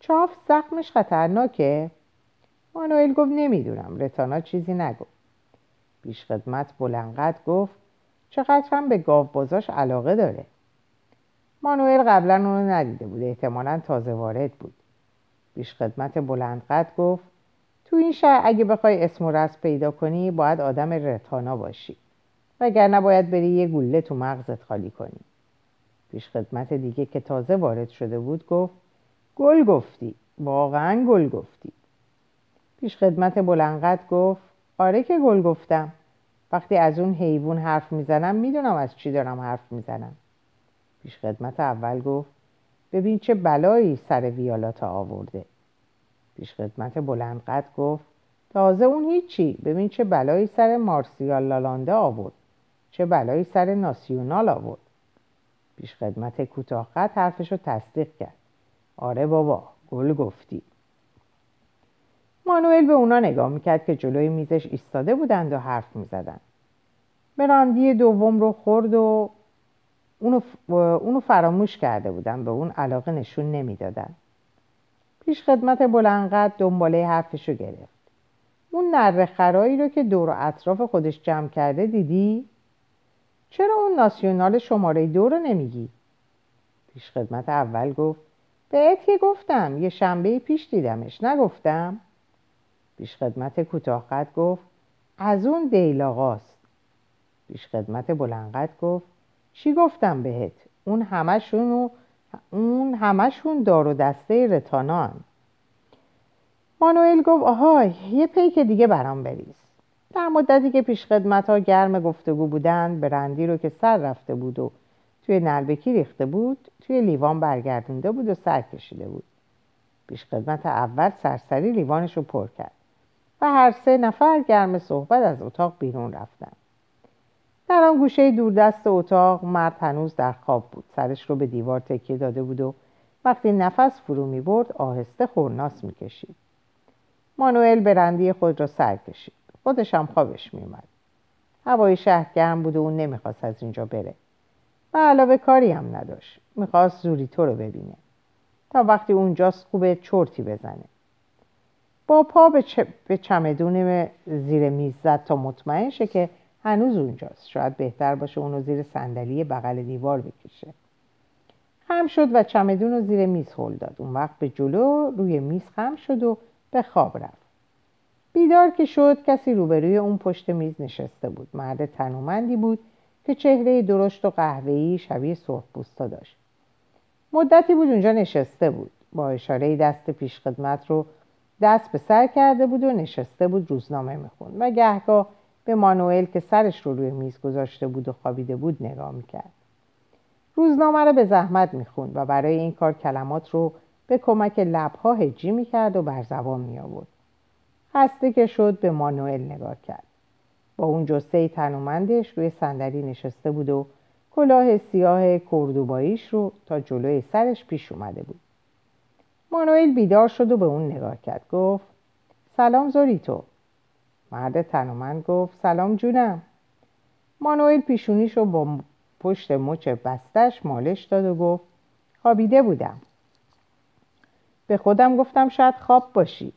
چاف زخمش خطرناکه؟ مانوئل گفت نمی‌دونم. رتانا چیزی نگفت. پیش خدمت بلنقد گفت چقدر هم به گاو بازاش علاقه داره. مانوئل قبلا اونو ندیده بود احتمالا تازه وارد بود. پیش خدمت بلندقد گفت تو این شهر اگه بخوای اسم و رسم پیدا کنی باید آدم رتانا باشی. وگرنه باید بری یه گوله تو مغزت خالی کنی. پیش خدمت دیگه که تازه وارد شده بود گفت گل گفتی واقعا گل گفتی. پیش خدمت بلنقد گفت آره که گل گفتم. وقتی از اون حیوان حرف می‌زنم می‌دونم از چی دارم حرف می‌زنم. پیش خدمت اول گفت ببین چه بلایی سر ویالاتا آورده. پیش خدمت بلندقد گفت تازه اون هیچی. ببین چه بلایی سر مارسیال لالانده آورد. چه بلایی سر ناسیونال آورد. پیش خدمت کوتاهقد حرفش رو تصدیق کرد. آره بابا گل گفتی. مانوئل به اونا نگاه می‌کرد که جلوی میزش ایستاده بودند و حرف می‌زدند براندی دوم رو خورد و اونو, اونو فراموش کرده بودن به اون علاقه نشون نمی‌دادن پیش خدمت بلنقد دنباله حرفشو گرفت اون نره خرایی رو که دور و اطراف خودش جمع کرده دیدی؟ چرا اون ناسیونال شماره دو رو نمیگی؟ پیش خدمت اول گفت بهت که گفتم یه شنبه پیش دیدمش نگفتم؟ پیش خدمت کوتاه گفت از اون دیل آقاست. پیش خدمت بلنقد گفت چی گفتم بهت؟ اون همشون اون همشون دار و دسته رتانان. مانوئل گفت آهای یه پیک دیگه برام بریز. در مدتی که پیش خدمت ها گرم گفتگو بودن برندی رو که سر رفته بود و توی نلبکی ریخته بود توی لیوان برگردونده بود و سر کشیده بود. پیش خدمت اول سرسری لیوانش رو پر کرد. هر سه نفر گرم صحبت از اتاق بیرون رفتن در آن گوشه دوردست اتاق مرد هنوز در خواب بود. سرش رو به دیوار تکیه داده بود و وقتی نفس فرو می برد آهسته خورناس می کشید مانوئل برندی خود را سر کشید. خودش هم خوابش می اومد هوای شهر گرم بود و اون نمی‌خواست از اینجا بره. و علاوه کاری هم نداشت. می‌خواست زوریتو رو ببینه. تا وقتی اونجاست خوبه چرتی بزنه. با پا به, چ... به چمدون زیر میز زد تا مطمئن شه که هنوز اونجاست. شاید بهتر باشه اونو زیر صندلی بغل دیوار بکشه. خم شد و چمدون رو زیر میز هل داد. اون وقت به جلو روی میز خم شد و به خواب رفت. بیدار که شد کسی روبروی اون پشت میز نشسته بود. مرد تنومندی بود که چهره درشت و قهوه‌ای شبیه سرخپوستا داشت. مدتی بود اونجا نشسته بود. با اشاره دست پیشخدمت رو دست به سر کرده بود و نشسته بود روزنامه می‌خوند و گهگاه به مانوئل که سرش رو روی میز گذاشته بود و خوابیده بود نگاه می‌کرد. روزنامه رو به زحمت می‌خوند و برای این کار کلمات رو به کمک لبها هجی می‌کرد و بر زبان می آورد خسته که شد به مانوئل نگاه کرد. با اون جسه تنومندش روی صندلی نشسته بود و کلاه سیاه کردوباییش رو تا جلوی سرش پیش اومده بود. مانوئل بیدار شد و به اون نگاه کرد. گفت سلام زوریتو. مرد تنومند گفت سلام جونم. مانوئل پیشونیش رو با پشت مچ بستش مالش داد و گفت خوابیده بودم. به خودم گفتم شاید خواب باشی.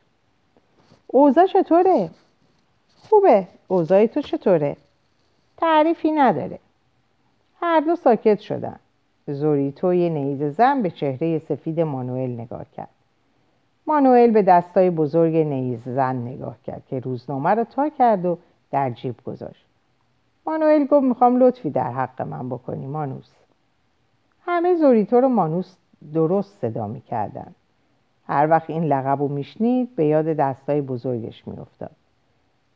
اوضاع چطوره؟ خوبه. اوضاع تو چطوره؟ تعریفی نداره. هر دو ساکت شدن. زوریتو یه نیز زن به چهره سفید مانوئل نگاه کرد. مانوئل به دستای بزرگ نیز زن نگاه کرد که روزنامه رو تا کرد و در جیب گذاشت. مانوئل گفت می‌خوام لطفی در حق من بکنی مانوس. همه زوریتو رو مانوس درست صدا می‌کردن. هر وقت این لقب رو میشنید به یاد دستای بزرگش میافتاد.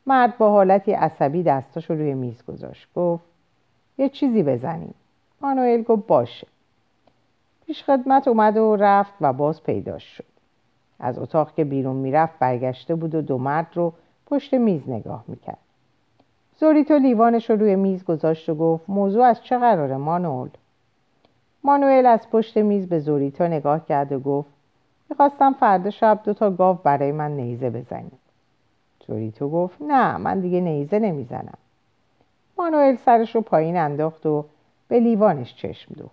مرد با حالتی عصبی دستاش رو روی میز گذاشت. گفت یه چیزی بزنیم مانوئل گفت باشه. پیش خدمت اومد و رفت و باز پیدا شد. از اتاق که بیرون می‌رفت برگشته بود و دو مرد رو پشت میز نگاه می‌کرد. زوریتو لیوانش رو روی میز گذاشت و گفت موضوع از چه قراره مانول مانوئل از پشت میز به زوریتو نگاه کرد و گفت می‌خواستم فردا شب دو تا گاو برای من نیزه بزنی زوریتو گفت نه من دیگه نیزه نمی‌زنم. مانوئل سرش رو پایین انداخت و به لیوانش چشم دو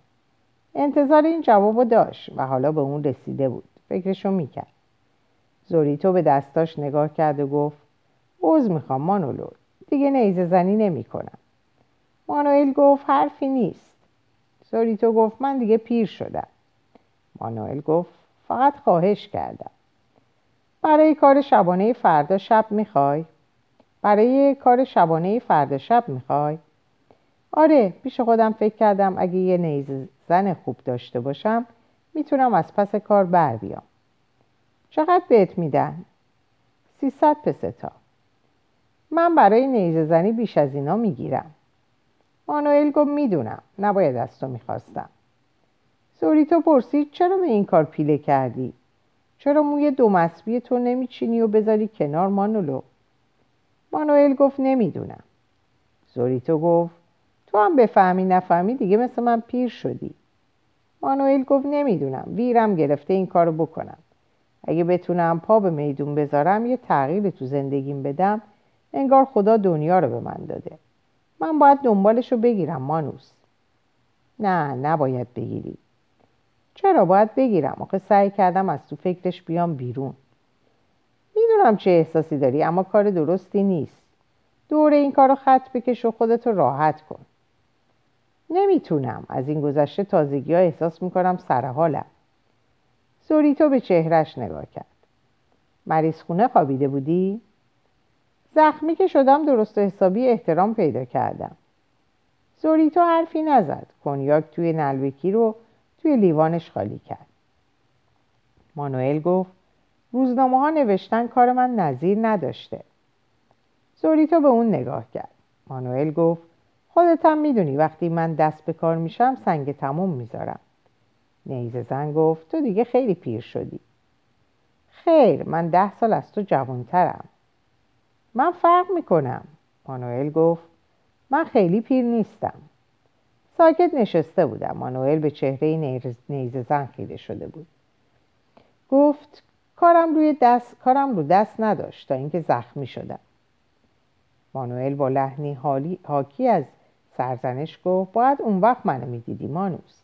انتظار این جواب داشت و حالا به اون رسیده بود فکرشو می‌کرد زوریتو به دستاش نگاه کرد و گفت عوض می‌خوام مانولو دیگه نیزه زنی نمی کنم. مانوئل گفت حرفی نیست زوریتو گفت من دیگه پیر شدم مانوئل گفت فقط خواهش کردم برای کار شبانه فردا شب می‌خوای؟ برای کار شبانه فردا شب می‌خوای؟ آره پیش خودم فکر کردم اگه یه نیزه زن خوب داشته باشم می‌تونم از پس کار بر بیام چقدر بهت میدن؟ سیصد پستا من برای نیزه زنی بیش از اینا می‌گیرم مانوئل گفت می‌دونم نباید از تو می‌خواستم زوریتو پرسید چرا به این کار پیله کردی؟ چرا موی دو مسبی تو نمیچینی و بذاری کنار مانولو؟ مانوئل گفت نمی‌دونم زوریتو گفت تو هم بفهمی نفهمی دیگه مثل من پیر شدی. مانوئل گفت نمی‌دونم. ویرم گرفته این کارو بکنم. اگه بتونم پا به میدون بذارم یه تغییر تو زندگیم بدم انگار خدا دنیا رو به من داده. من باید دنبالش رو بگیرم مانوس. نه نباید بگیری. چرا باید بگیرم؟ آخه سعی کردم از تو فکرش بیام بیرون. می‌دونم چه احساسی داری اما کار درستی نیست. دور این کار رو خط بکش و خودتو راحت کن. نمی‌تونم. از این گذشته تازگی ها احساس می‌کنم سرحالم. زوریتو به چهرش نگاه کرد. مریض خونه خوابیده بودی؟ زخمی که شدم درست و حسابی احترام پیدا کردم. زوریتو حرفی نزد. کنیاک توی نلوکی رو توی لیوانش خالی کرد. مانوئل گفت روزنامه ها نوشتن کار من نظیر نداشته. زوریتو به اون نگاه کرد. مانوئل گفت خودت هم می‌دونی وقتی من دست به کار میشم سنگ تموم می‌ذارم. نیزه زن گفت تو دیگه خیلی پیر شدی. خیر من ده سال از تو جوانترم. من فرق می‌کنم. مانوئل گفت من خیلی پیر نیستم. ساکت نشسته بودم. مانوئل به چهره نیزه زن خیره شده بود. گفت کارم روی دست کارم رو دست نداشت تا اینکه زخمی شدم. مانوئل با لحنی حالی حاکی از سرزنش گفت باید اون وقت منو می‌دیدی مانوس.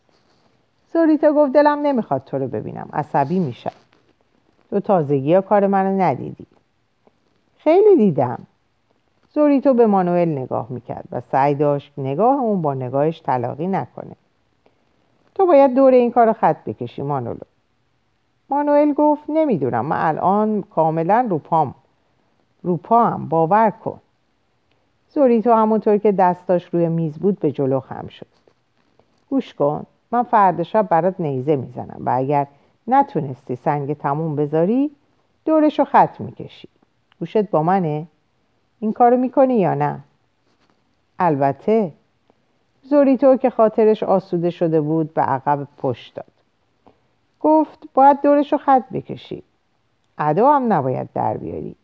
سوریتا گفت دلم نمی‌خواد تو رو ببینم عصبی میشم. تو تازگی ها کار منو ندیدی. خیلی دیدم. زوریتو به مانوئل نگاه می‌کرد و سعی داشت نگاه اون با نگاهش تلاقی نکنه. تو باید دور این کار خط بکشی مانولو. مانوئل گفت نمی‌دونم من الان کاملا روپام روپام باور کن. زوریتو همونطور که دستاش روی میز بود به جلو خم شد. گوش کن من فردا شب برات نیزه می‌زنم و اگر نتونستی سنگ تموم بذاری دورشو خط می‌کشی. گوشت با منه؟ این کارو می‌کنی یا نه؟ البته. زوریتو که خاطرش آسوده شده بود به عقب پشت داد. گفت باید دورشو خط بکشی. ادا هم نباید در بیاری.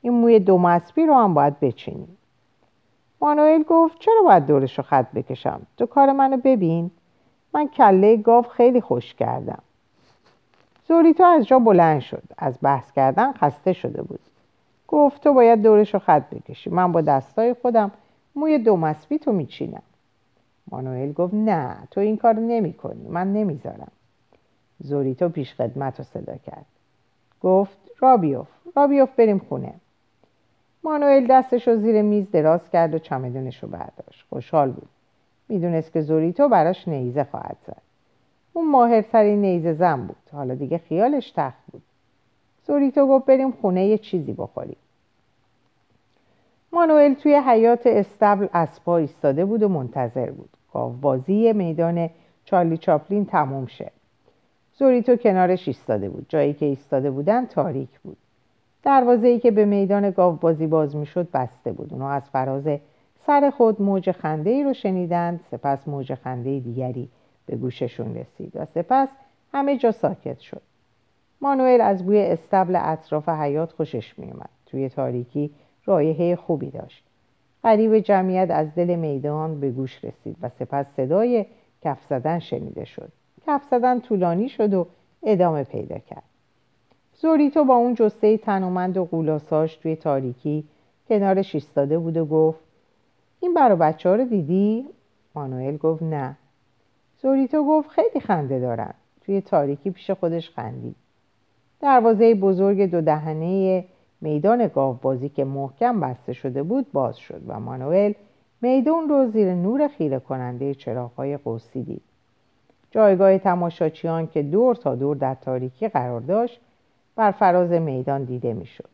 این موی دو رو هم باید بچینی. مانوئل گفت چرا باید دورشو خط بکشم؟ تو کار منو ببین. من کله گاو خیلی خوش کردم. زوریتو از جا بلند شد. از بحث کردن خسته شده بود. گفت تو باید دورش رو خط بکشی. من با دستای خودم موی دو مسبی تو میچینم. مانوئل گفت نه تو این کار نمی کنی من نمی‌ذارم. زوریتو پیش خدمت رو صدا کرد. گفت رابیوف رابیوف بریم خونه. مانوئل دستش رو زیر میز دراز کرد و چمدونش رو برداشت. خوشحال بود. می‌دونست که زوریتو براش نیزه خواهد زد. اون ماهرترین نیزه زن بود. حالا دیگه خیالش تخت بود. زوریتو گفت بریم خونه یه چیزی بخوریم. مانوئل توی حیات استبل اسبا ایستاده بود و منتظر بود. بازی میدان چارلی چاپلین تموم شه. زوریتو کنارش ایستاده بود. جایی که ایستاده بودن تاریک بود. دروازه ای که به میدان گاو بازی باز می‌شد بسته بود. اونو از فراز سر خود موج خنده ای رو شنیدند سپس موج خنده دیگری به گوششون رسید و سپس همه جا ساکت شد. مانوئل از بوی استبل اطراف حیات خوشش میومد توی تاریکی رایحه خوبی داشت. قریب جمعیت از دل میدان به گوش رسید و سپس صدای کف زدن شنیده شد. کف زدن طولانی شد و ادامه پیدا کرد. زوریتو با اون جسه تنومند و قولاساش توی تاریکی کنارش ایستاده بود و گفت این برا بچه رو دیدی؟ مانوئل گفت نه. زوریتو گفت خیلی خنده دارن توی تاریکی پیش خودش خندید. دروازه بزرگ دو دهنه میدان گاوبازی که محکم بسته شده بود باز شد و مانوئل میدان رو زیر نور خیره کننده چراغهای قوسی دید. جایگاه تماشاچیان که دور تا دور در تاریکی قرار داشت بر فراز میدان دیده می‌شد.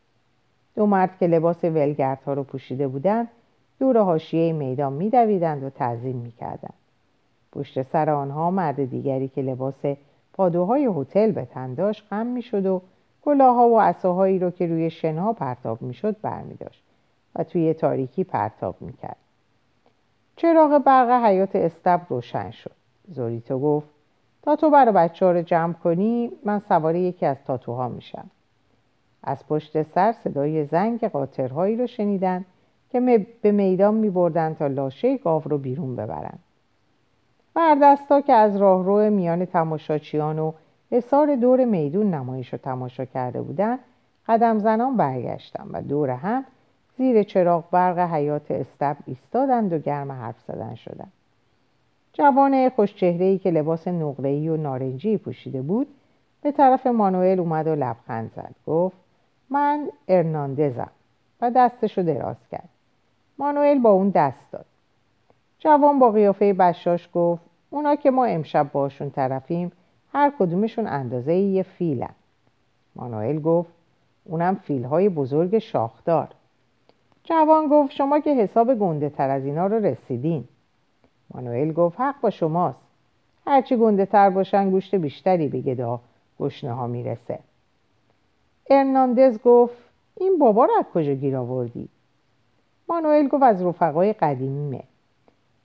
دو مرد که لباس ولگردها رو پوشیده بودند دور حاشیه میدان میدویدند و تعظیم می‌کردند. پشت سر آنها مرد دیگری که لباس پادوهای هتل به تن داشت خم می‌شد و کلاها و عصاهایی رو که روی شنها پرتاب می‌شد برمیداشت و توی تاریکی پرتاب می‌کرد. چراغ برق حیات استب روشن شد. زوریتو گفت تا تو برای بچه ها رو جمع کنی من سوار یکی از تاتوها میشم. از پشت سر صدای زنگ قاطرهایی رو شنیدن که به میدان میبردن تا لاشه گاو رو بیرون ببرند بردستا که از راهرو میان تماشاچیان و حصار دور میدون نمایش رو تماشا کرده بودن قدم زنان برگشتن و دور هم زیر چراغ برق حیات استب ایستادند و گرم حرف زدن شدند جوان خوشچهره‌ای که لباس نقره‌ای و نارنجی پوشیده بود به طرف مانوئل اومد و لبخند زد. گفت من ارناندزم. و دستشو دراز کرد. مانوئل با اون دست داد. جوان با قیافه بشاش گفت اونا که ما امشب باشون طرفیم هر کدومشون اندازه یه فیلن. مانوئل گفت اونم فیلهای بزرگ شاخدار. جوان گفت شما که حساب گنده تر از اینا رو رسیدین. مانوئل گفت حق با شماست. هرچی گنده تر باشن گوشت بیشتری به گدا گشنه ها می‌رسه. ارناندز گفت این بابا رو از کجا گیر آوردی؟ مانوئل گفت از رفقای قدیمیمه.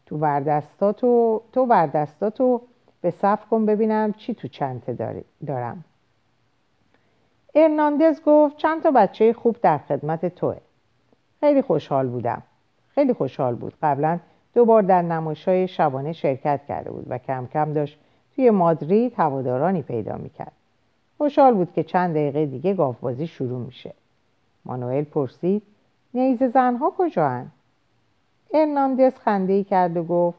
تو وردستاتو تو وردستاتو به صف کن ببینم چی تو چنته دارم. ارناندز گفت چند تا بچه خوب در خدمت توه. خیلی خوشحال بودم. خیلی خوشحال بود. قبلا دو بار در نمایش‌های شبانه شرکت کرده بود و کم کم داشت توی مادرید هوادارانی پیدا می‌کرد. خوشحال بود که چند دقیقه دیگه گاوبازی شروع میشه. مانوئل پرسید نیز زنها کجا هن؟ هرناندز خنده ای کرد و گفت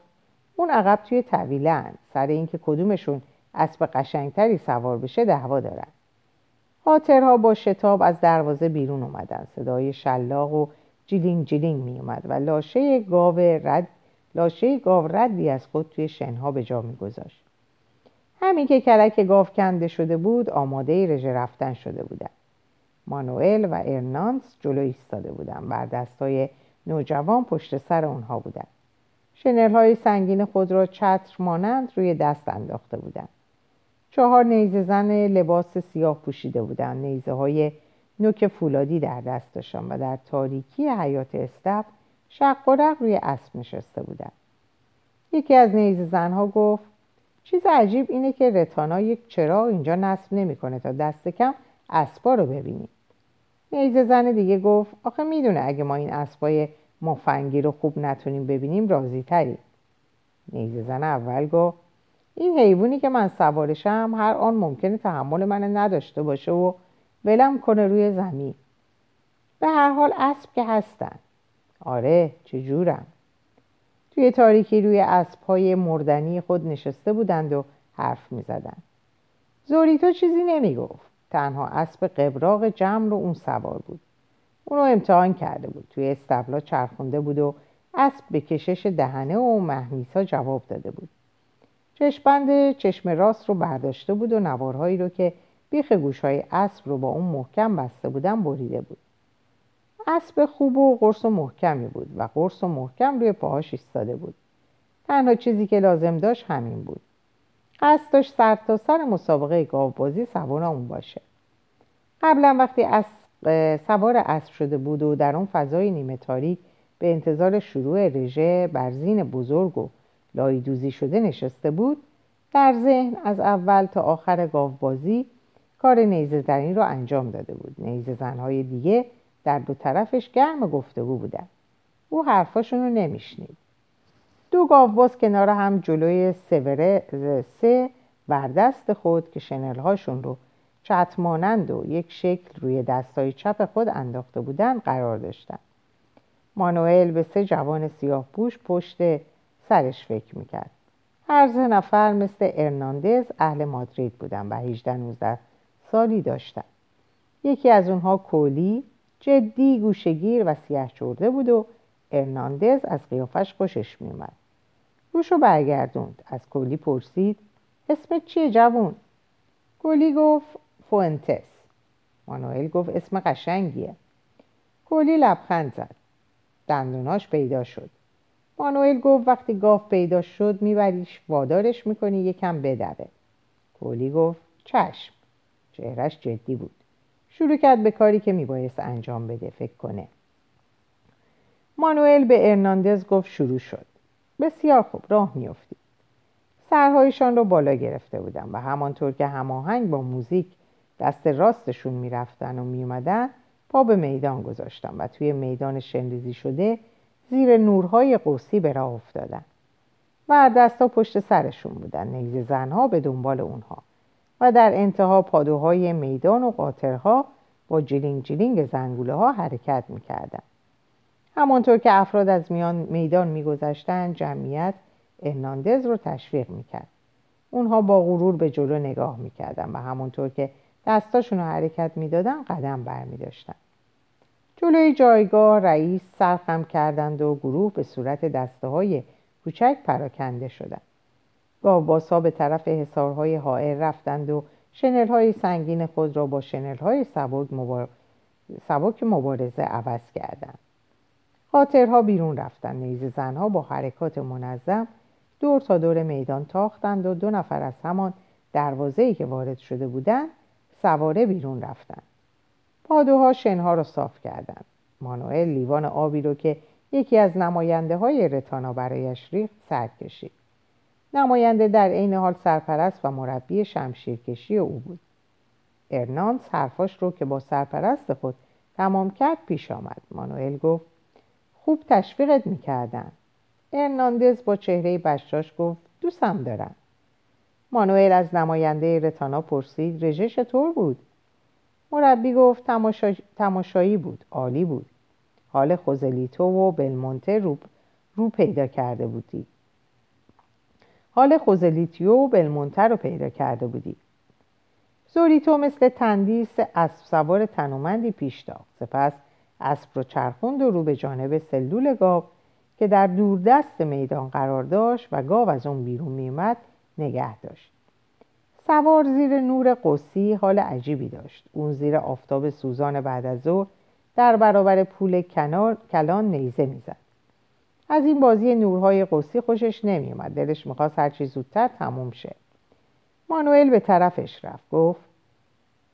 اون عقب توی طویله سر اینکه کدومشون اسب قشنگتری سوار بشه دعوا دارن. قاطرها با شتاب از دروازه بیرون اومدن. صدای شلاق و جیلینگ جیلینگ می اومد و لاشه گاو رد لاشه گاو ردی از خود توی شنها به جا میگذاشت. همین که کلک گاو کنده شده بود آماده رژه رفتن شده بودن. مانوئل و ارنانس جلو ایستاده بودن بر دستای نوجوان پشت سر اونها بودن. شنل های سنگین خود را چتر مانند روی دست انداخته بودند چهار نیزه زن لباس سیاه پوشیده بودند نیزه های نوک فولادی در دست داشتن و در تاریکی حیات استب شق و رق روی اسب نشسته بودند یکی از نیزه زنها گفت چیز عجیب اینه که رتانا یک چراغ اینجا نصب نمی‌کنه تا دست کم اسبا رو ببینیم. نیزه زن دیگه گفت آخه می‌دونه اگه ما این اسبای مفنگی رو خوب نتونیم ببینیم راضی تری نیزه زن اول گفت این حیوانی که من سوارشم هر آن ممکنه تحمل من نداشته باشه و ولم کنه روی زمین. به هر حال اسب که هستن. آره چجورم توی تاریکی روی اسبهای مردنی خود نشسته بودند و حرف می زدن. زوریتو چیزی نمی گفت. تنها اسب قبراق جمع رو اون سوار بود. اونو امتحان کرده بود. توی استبلا چرخونده بود و اسب به کشش دهنه و محمیسا جواب داده بود. چشمبند چشم راست رو برداشته بود و نوارهایی رو که بیخ گوشهای اسب رو با اون محکم بسته بودن بریده بود. اسب خوب و قرص و محکمی بود و قرص و محکم روی پاهاش ایستاده بود. تنها چیزی که لازم داشت همین بود. قصد داشت سر تا سر مسابقه گاوبازی سوار اون باشه. قبلا وقتی اسب سوار اسب شده بود و در اون فضای نیمه تاریک به انتظار شروع رژه بر زین بزرگ و لایدوزی شده نشسته بود در ذهن از اول تا آخر گاوبازی کار نیزه زنی را انجام داده بود. نیزه زنهای دیگه در دو طرفش گرم گفتگو بودن. او حرفاشون رو نمیشنید. دو گاوباز کنار هم جلوی سوره سه بردست خود که شنلهاشون رو چتمانند و یک شکل روی دستای چپ خود انداخته بودند قرار داشتند مانوئل به سه جوان سیاه پوش پشت سرش فکر می‌کرد. هر سه نفر مثل ارناندز اهل مادرید بودن و 18 19 سالی داشتن. یکی از اونها کولی جدی گوشگیر و سیاه چرده بود و ارناندز از قیافش خوشش میومد روشو برگردوند. از کولی پرسید اسمت چیه جوون؟ کولی گفت فوئنتس. مانوئل گفت اسم قشنگیه. کولی لبخند زد. دندوناش پیدا شد. مانوئل گفت وقتی گاف پیدا شد میبریش. وادارش می‌کنی یکم بدره کولی گفت چشم. چهرش جدی بود. شروع کرد به کاری که میبایست انجام بده فکر کنه. مانوئل به ارناندز گفت شروع شد. بسیار خوب راه میافتید سرهایشان رو بالا گرفته بودن و همانطور که هماهنگ با موزیک دست راستشون می‌رفتن و میومدن پا به میدان گذاشتن و توی میدان شنریزی شده زیر نورهای قوسی به راه افتادن. و دستا پشت سرشون بودن. نیزه زنها به دنبال اونها. و در انتها پادوهای میدان و قاطرها با جلینگ جلینگ زنگوله ها حرکت می‌کردن همانطور که افراد از میان میدان میگذشتند جمعیت ارناندز رو تشویق می‌کرد. اونها با غرور به جلو نگاه می‌کردن و همانطور که دستاشون رو حرکت می‌دادن قدم برمیداشتن جلوی جایگاه رئیس سرخم کردند و گروه به صورت دسته های کوچک پراکنده شدند. گاوباسها به طرف حسارهای حائر رفتند و شنل های سنگین خود را با شنل های سبک, مبار... سبک مبارزه عوض کردند. خاطرها بیرون رفتند. نیز زنها با حرکات منظم دور تا دور میدان تاختند و دو نفر از همان دروازه‌ای که وارد شده بودند سواره بیرون رفتند. پادوها شنها را صاف کردند. مانوئل لیوان آبی رو که یکی از نماینده های رتانا برایش ریخت سر کشید نماینده در عین حال سرپرست و مربی شمشیرکشی او بود. ارنانس حرفاش رو که با سرپرست خود تمام کرد پیش آمد. مانوئل گفت خوب تشویقت می‌کردن. ارناندز با چهره بشاش گفت دوستم دارم. مانوئل از نماینده رتانا پرسید رژه چطور بود؟ مربی گفت تماشایی بود عالی بود. حال خوزلیتو و بلمونته رو, رو پیدا کرده بودی. حال خوزلیتیو بلمونته رو پیدا کرده بودی. زوریتو مثل تندیس اسب سوار تنومندی پیش داد سپس اسب رو چرخوند و رو به جانب سلول گاو که در دوردست میدان قرار داشت و گاو از اون بیرون میومد نگه داشت. سوار زیر نور قصی حال عجیبی داشت. اون زیر آفتاب سوزان بعد از ظهر در برابر پول کنار کلان نیزه می‌زد. از این بازی نورهای قصی خوشش نمیومد دلش می‌خواست هرچی زودتر تموم شه. مانوئل به طرفش رفت. گفت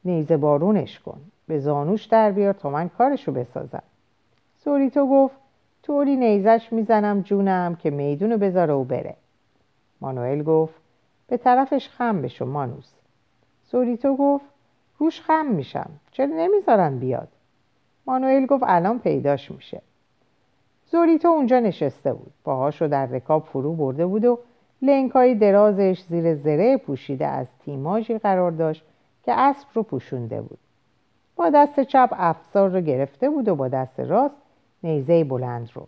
نیزه بارونش کن. به زانوش در بیار تا من کارشو بسازم. سوریتو گفت طوری نیزش می‌زنم جونم که میدونو بذاره و بره. مانوئل گفت به طرفش خم بشو مانوس. سوریتو گفت روش خم میشم. چرا نمی‌ذارن بیاد؟ مانوئل گفت الان پیداش میشه. زوریتو اونجا نشسته بود. پاهاشو در رکاب فرو برده بود و لنگ های درازش زیر زره پوشیده از تیماژی قرار داشت که اسب رو پوشونده بود. با دست چپ افسار رو گرفته بود و با دست راست نیزه بلند رو.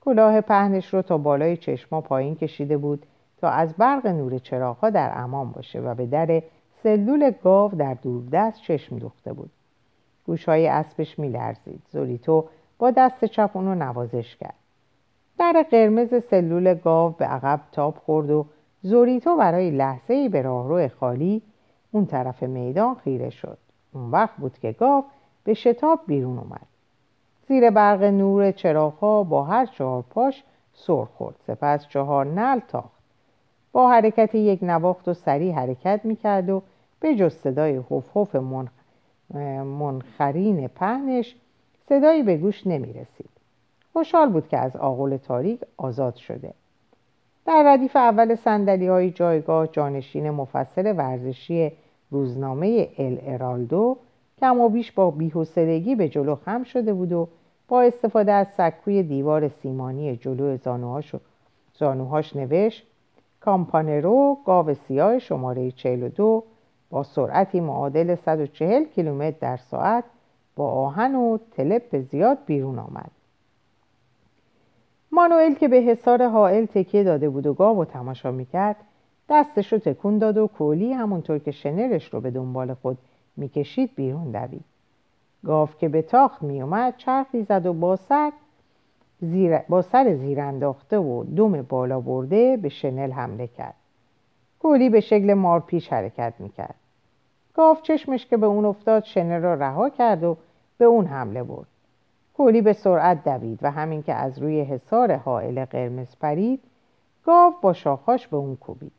کلاه پهنش رو تا بالای چشما پایین کشیده بود تا از برق نور چراغها در امان باشه و به در سلول گاو در دوردست چشم دوخته بود. گوشهای اسبش میلرزید. زوریتو با دست چپ اونو نوازش کرد. در قرمز سلول گاو به عقب تاب خورد و زوریتو برای لحظه ای به راهرو خالی اون طرف میدان خیره شد. اون وقت بود که گاو به شتاب بیرون اومد. زیر برق نور چراغها با هر چهار پاش سر خورد. سپس چهار نل تاخت. با حرکت یک نواخت و سریع حرکت می‌کرد و به جز صدای حف حف منخرین پهنش صدایی به گوش نمی رسید. خوشحال بود که از آغل تاریک آزاد شده در ردیف اول سندلی های جایگاه جانشین مفصل ورزشی روزنامه ال ارالدو کم و بیش با بیحسلگی به جلو خم شده بود و با استفاده از سکوی دیوار سیمانی جلو زانوهاش, زانوهاش نوشت کامپانرو گاو سیاه شماره 42 با سرعتی معادل 140 کیلومتر در ساعت با آهن و تلپ زیاد بیرون آمد. مانوئل که به حصار حائل تکیه داده بود و گاو و تماشا می‌کرد دستش رو تکون داد و کولی همونطور که شنرش رو به دنبال خود می‌کشید بیرون دوید. گاو که به تاخت میومد چرخی زد و با سر زیر... با سر زیر انداخته و دم بالا برده به شنل حمله کرد. کولی به شکل مارپیش حرکت می‌کرد. گاو چشمش که به اون افتاد شنل را رها کرد و به اون حمله برد. کولی به سرعت دوید و همین که از روی حصار حائل قرمز پرید گاو با شاخاش به اون کوبید.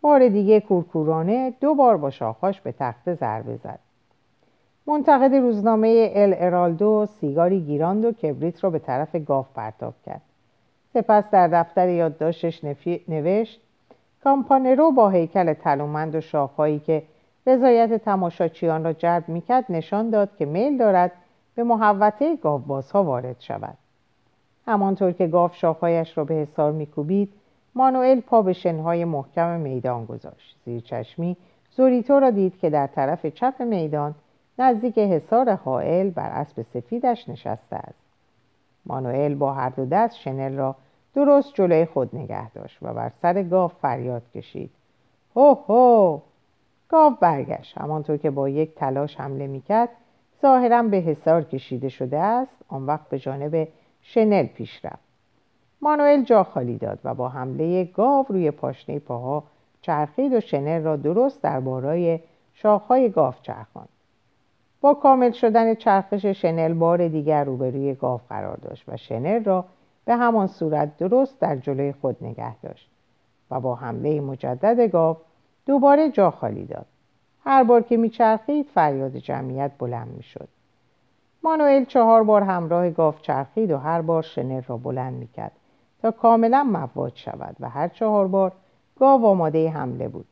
بار دیگه کورکورانه دو بار با شاخاش به تخت ضربه زد. منتقد روزنامه ال ارالدو سیگاری گیراند و کبریت را به طرف گاو پرتاب کرد. سپس در دفتر یادداشتش نوشت کامپانرو با هیکل تلومند و شاخهایی که رضایت تماشاچیان را جلب می‌کرد نشان داد که میل دارد به محوطه گاوبازها وارد شود. همانطور که گاو شاخهایش را به حصار میکوبید مانوئل پا به شنهای محکم میدان گذاشت. زیر چشمی زوریتو را دید که در طرف چپ میدان نزدیک حصار حائل بر اسب سفیدش نشسته است. مانوئل با هر دو دست شنل را درست جلوی خود نگه داشت و بر سر گاو فریاد کشید. هو هو! گاو برگشت. همانطور که با یک تلاش حمله می‌کرد ظاهرا به حصار کشیده شده است. آن وقت به جانب شنل پیش رفت. مانوئل جا خالی داد و با حمله گاو روی پاشنه پاها چرخید و شنل را درست در بارای شاخهای گاو چرخاند. با کامل شدن چرخش شنل بار دیگر روبروی گاو قرار داشت و شنل را به همان صورت درست در جلوی خود نگه داشت و با حمله مجدد گاو دوباره جا خالی داد. هر بار که میچرخید فریاد جمعیت بلند می‌شد. مانوئل چهار بار همراه گاو چرخید و هر بار شنل را بلند می‌کرد تا کاملا مواج شود و هر چهار بار گاو آماده حمله بود.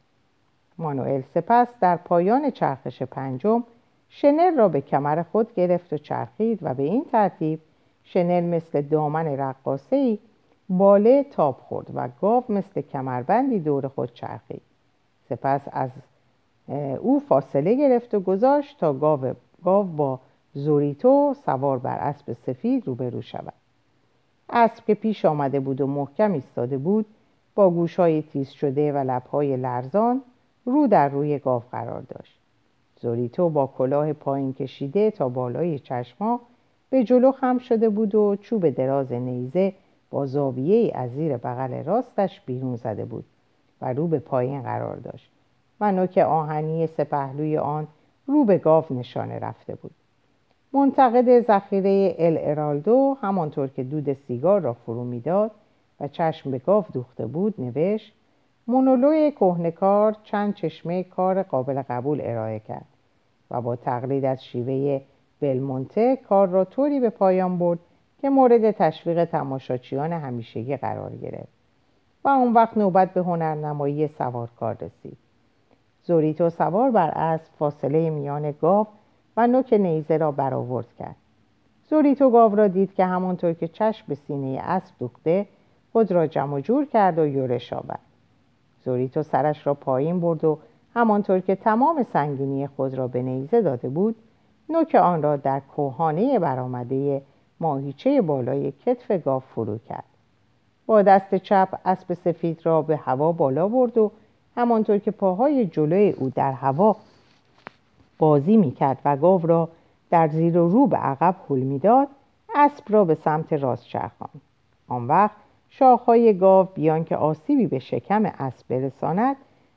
مانوئل سپس در پایان چرخش پنجم شنل را به کمر خود گرفت و چرخید و به این ترتیب شنل مثل دامن رقاصه باله تاب خورد و گاو مثل کمربندی دور خود چرخید. سپس از او فاصله گرفت و گذاشت تا گاو, گاو با زوریتو سوار بر اسب سفید روبرو شود. اسب که پیش آمده بود و محکم ایستاده بود با گوشهای تیز شده و لبهای لرزان رو در روی گاو قرار داشت. زوریتو با کلاه پایین کشیده تا بالای چشما به جلو خم شده بود و چوب دراز نیزه با زاویه از زیر بغل راستش بیرون زده بود. و رو به پایین قرار داشت و نوک آهنی سپهلوی آن رو به گاو نشانه رفته بود. منتقد ذخیره ال ارالدو همانطور که دود سیگار را فرو می‌داد و چشم به گاو دوخته بود نوشت مونولوی کهنکار چند چشمه کار قابل قبول ارائه کرد و با تقلید از شیوه بلمونته کار را طوری به پایان برد که مورد تشویق تماشاچیان همیشگی قرار گرفت. و اون وقت نوبت به هنرنمایی سوارکار رسید. زوریتو سوار بر اسب فاصله میان گاو و نوک نیزه را برآورد کرد. زوریتو گاو را دید که همانطور که چشم به سینه اسب دوخته خود را جمع جور کرد و یورش آورد. زوریتو سرش را پایین برد و همانطور که تمام سنگینی خود را به نیزه داده بود نوک آن را در کوهانه برآمده ماهیچه بالای کتف گاو فرو کرد. با دست چپ اسب سفید را به هوا بالا برد و همانطور که پاهای جلوی او در هوا بازی می‌کرد و گاو را در زیر و رو به عقب حل می‌داد اسب را به سمت راست چرخاند. آن وقت شاخهای گاو بیان که آسیبی به شکم اسب برساند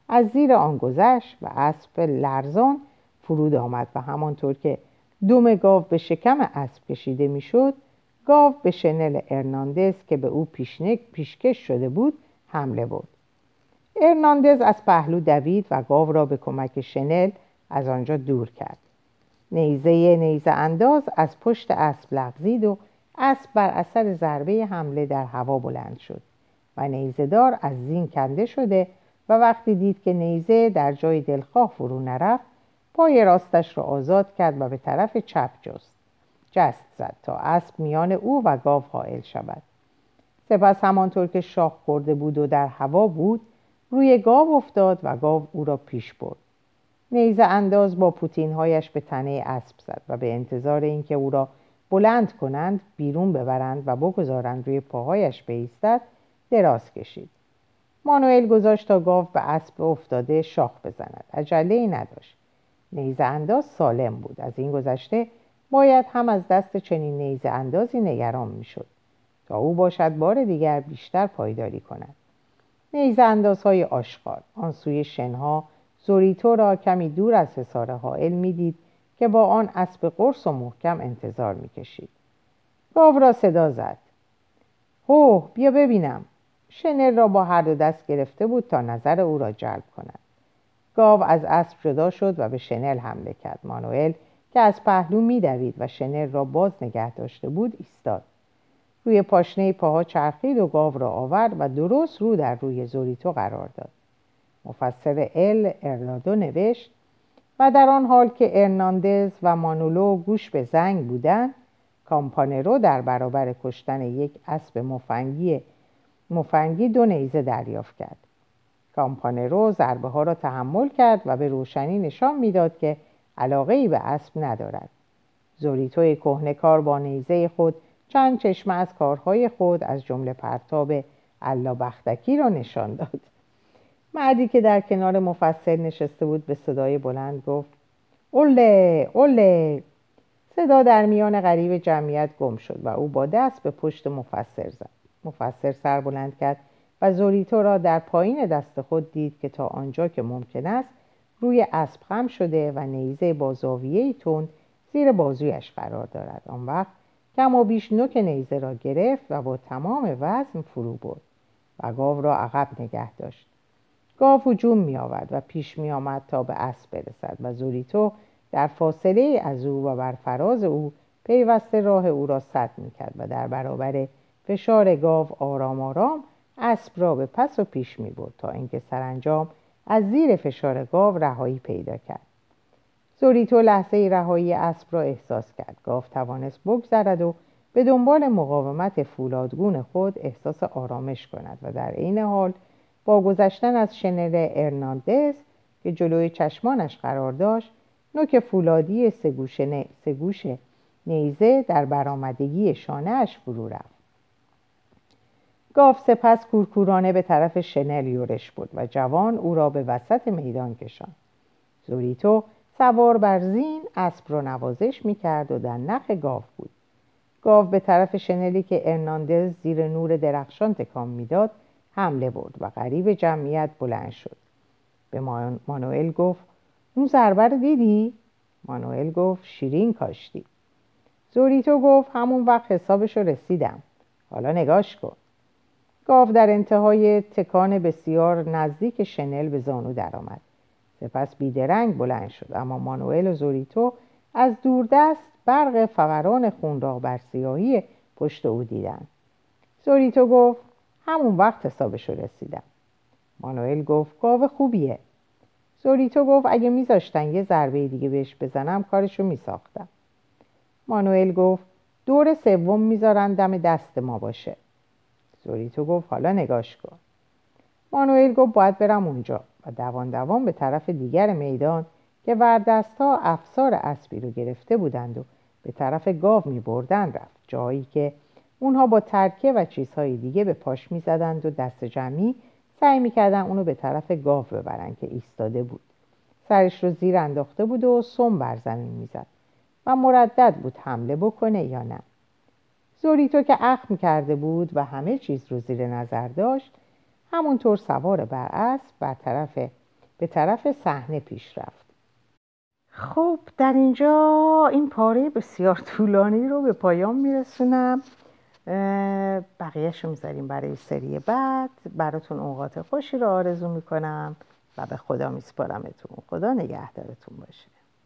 از زیر آن گذشت و اسب لرزان فرود آمد و همانطور که دوم گاو به شکم اسب کشیده می‌شد گاو به شنل ارناندز که به او پیشکش شده بود حمله بود ارناندز از پهلو دوید و گاو را به کمک شنل از آنجا دور کرد. نیزه نیزه انداز از پشت اسب لغزید و اسب بر اثر ضربه حمله در هوا بلند شد و نیزهدار از زین کنده شده و وقتی دید که نیزه در جای دلخواه فرو نرفت پای راستش را آزاد کرد و به طرف چپ جست. جست زد تا اسب میان او و گاو حائل شود. سپس همانطور که شاخ خورده بود و در هوا بود روی گاو افتاد و گاو او را پیش برد. نیزه انداز با پوتینهایش به تنه اسب زد و به انتظار اینکه او را بلند کنند بیرون ببرند و بگذارند روی پاهایش بایستد دراز کشید. مانوئل گذاشت تا گاو به اسب افتاده شاخ بزند. عجله ای نداشت. نیزه انداز سالم بود. از این گذشته باید هم از دست چنین نیزه اندازی نگران می‌شد. تا او باشد بار دیگر بیشتر پایداری کند. نیزه اندازهای آشغال. آن سوی شنها زوریتو را کمی دور از حصار حائل می‌دید که با آن اسب قرص و محکم انتظار می‌کشید. گاو را صدا زد. هو بیا ببینم. شنل را با هر دو دست گرفته بود تا نظر او را جلب کند. گاو از اسب جدا شد و به شنل حمله کرد. مانوئل که از پهلو میدوید و شنل را باز نگه داشته بود ایستاد. روی پاشنه پاها چرخید و گاو را آورد و درست رو در روی زوریتو قرار داد. مفسر ال ارنادو نوشت و در آن حال که ارناندز و مانولو گوش به زنگ بودند کامپانرو در برابر کشتن یک اسب مفنگی مفنگی دو نیزه دریافت کرد. کامپانرو ضربه ها را تحمل کرد و به روشنی نشان می‌داد که علاقه ای به اسب ندارد. زوریتوی کهنکار با نیزه خود چند چشمه از کارهای خود از جمله پرتاب بختکی را نشان داد. مردی که در کنار مفسر نشسته بود به صدای بلند گفت اوله اوله. صدا در میان غریب جمعیت گم شد و او با دست به پشت مفسر زد. مفسر سر بلند کرد و زوریتو را در پایین دست خود دید که تا آنجا که ممکن است روی اسب خم شده و نیزه با زاویه تون زیر بازویش قرار دارد. آن وقت کم و بیش نوک نیزه را گرفت و با تمام وزن فرو برد و گاو را عقب نگه داشت. گاو هجوم می و پیش می آمد تا به اسب برسد و زوریتو در فاصله از او و بر فراز او پیوسته راه او را سد می کرد و در برابر فشار گاو آرام آرام اسب را به پس و پیش می برد تا اینکه سرانجام از زیر فشار گاو رهایی پیدا کرد. زوریتو لحظه رهایی اسب را احساس کرد. گاو توانست بگذرد و به دنبال مقاومت فولادگون خود احساس آرامش کند و در عین حال با گذشتن از شنل ارناندز که جلوی چشمانش قرار داشت نوک فولادی سگوش, نیزه در برآمدگی شانهاش فرو رفت. گاف سپس کورکورانه به طرف شنل یورش بود و جوان او را به وسط میدان کشاند. زوریتو سوار بر زین اسب را نوازش می‌کرد و در نخ گاو بود. گاو به طرف شنلی که ارناندز زیر نور درخشان تکان می‌داد حمله برد و غریب جمعیت بلند شد. به مانوئل گفت اون ضربه دیدی؟ مانوئل گفت شیرین کاشتی. زوریتو گفت همون وقت حسابش رسیدم. حالا نگاش کن. گاو در انتهای تکان بسیار نزدیک شنل به زانو درآمد. سپس بیدرنگ بلند شد اما مانوئل و زوریتو از دوردست برق فوران خون را بر سیاهی پشت او دیدند. زوریتو گفت همون وقت حسابش رسیدم. مانوئل گفت گاو خوبیه. زوریتو گفت اگه میذاشتن یه ضربه دیگه بهش بزنم کارشو میساختم. مانوئل گفت دور سوم می‌ذارن دم دست ما باشه. زوریتو گفت حالا نگاش کن. مانوئل گفت باید برم اونجا و دوان دوان به طرف دیگر میدان که وردست ها افسار اسبی رو گرفته بودند و به طرف گاو می بردن رفت جایی که اونها با ترکه و چیزهای دیگه به پاش می زدند و دست جمعی سعی می‌کردن اونو به طرف گاو ببرن که ایستاده بود. سرش رو زیر انداخته بود و سم بر زمین می‌زد. و مردد بود حمله بکنه یا نه. زوریتو که اخم کرده بود و همه چیز رو زیر نظر داشت همونطور سوار بر اسب بر طرف به طرف صحنه پیش رفت. خب در اینجا این پاره بسیار طولانی رو به پایان میرسونم. بقیهش رو می‌ذاریم برای سری بعد. براتون اوقات خوشی رو آرزو می‌کنم و به خدا میسپارمتون. خدا نگهدارتون باشه.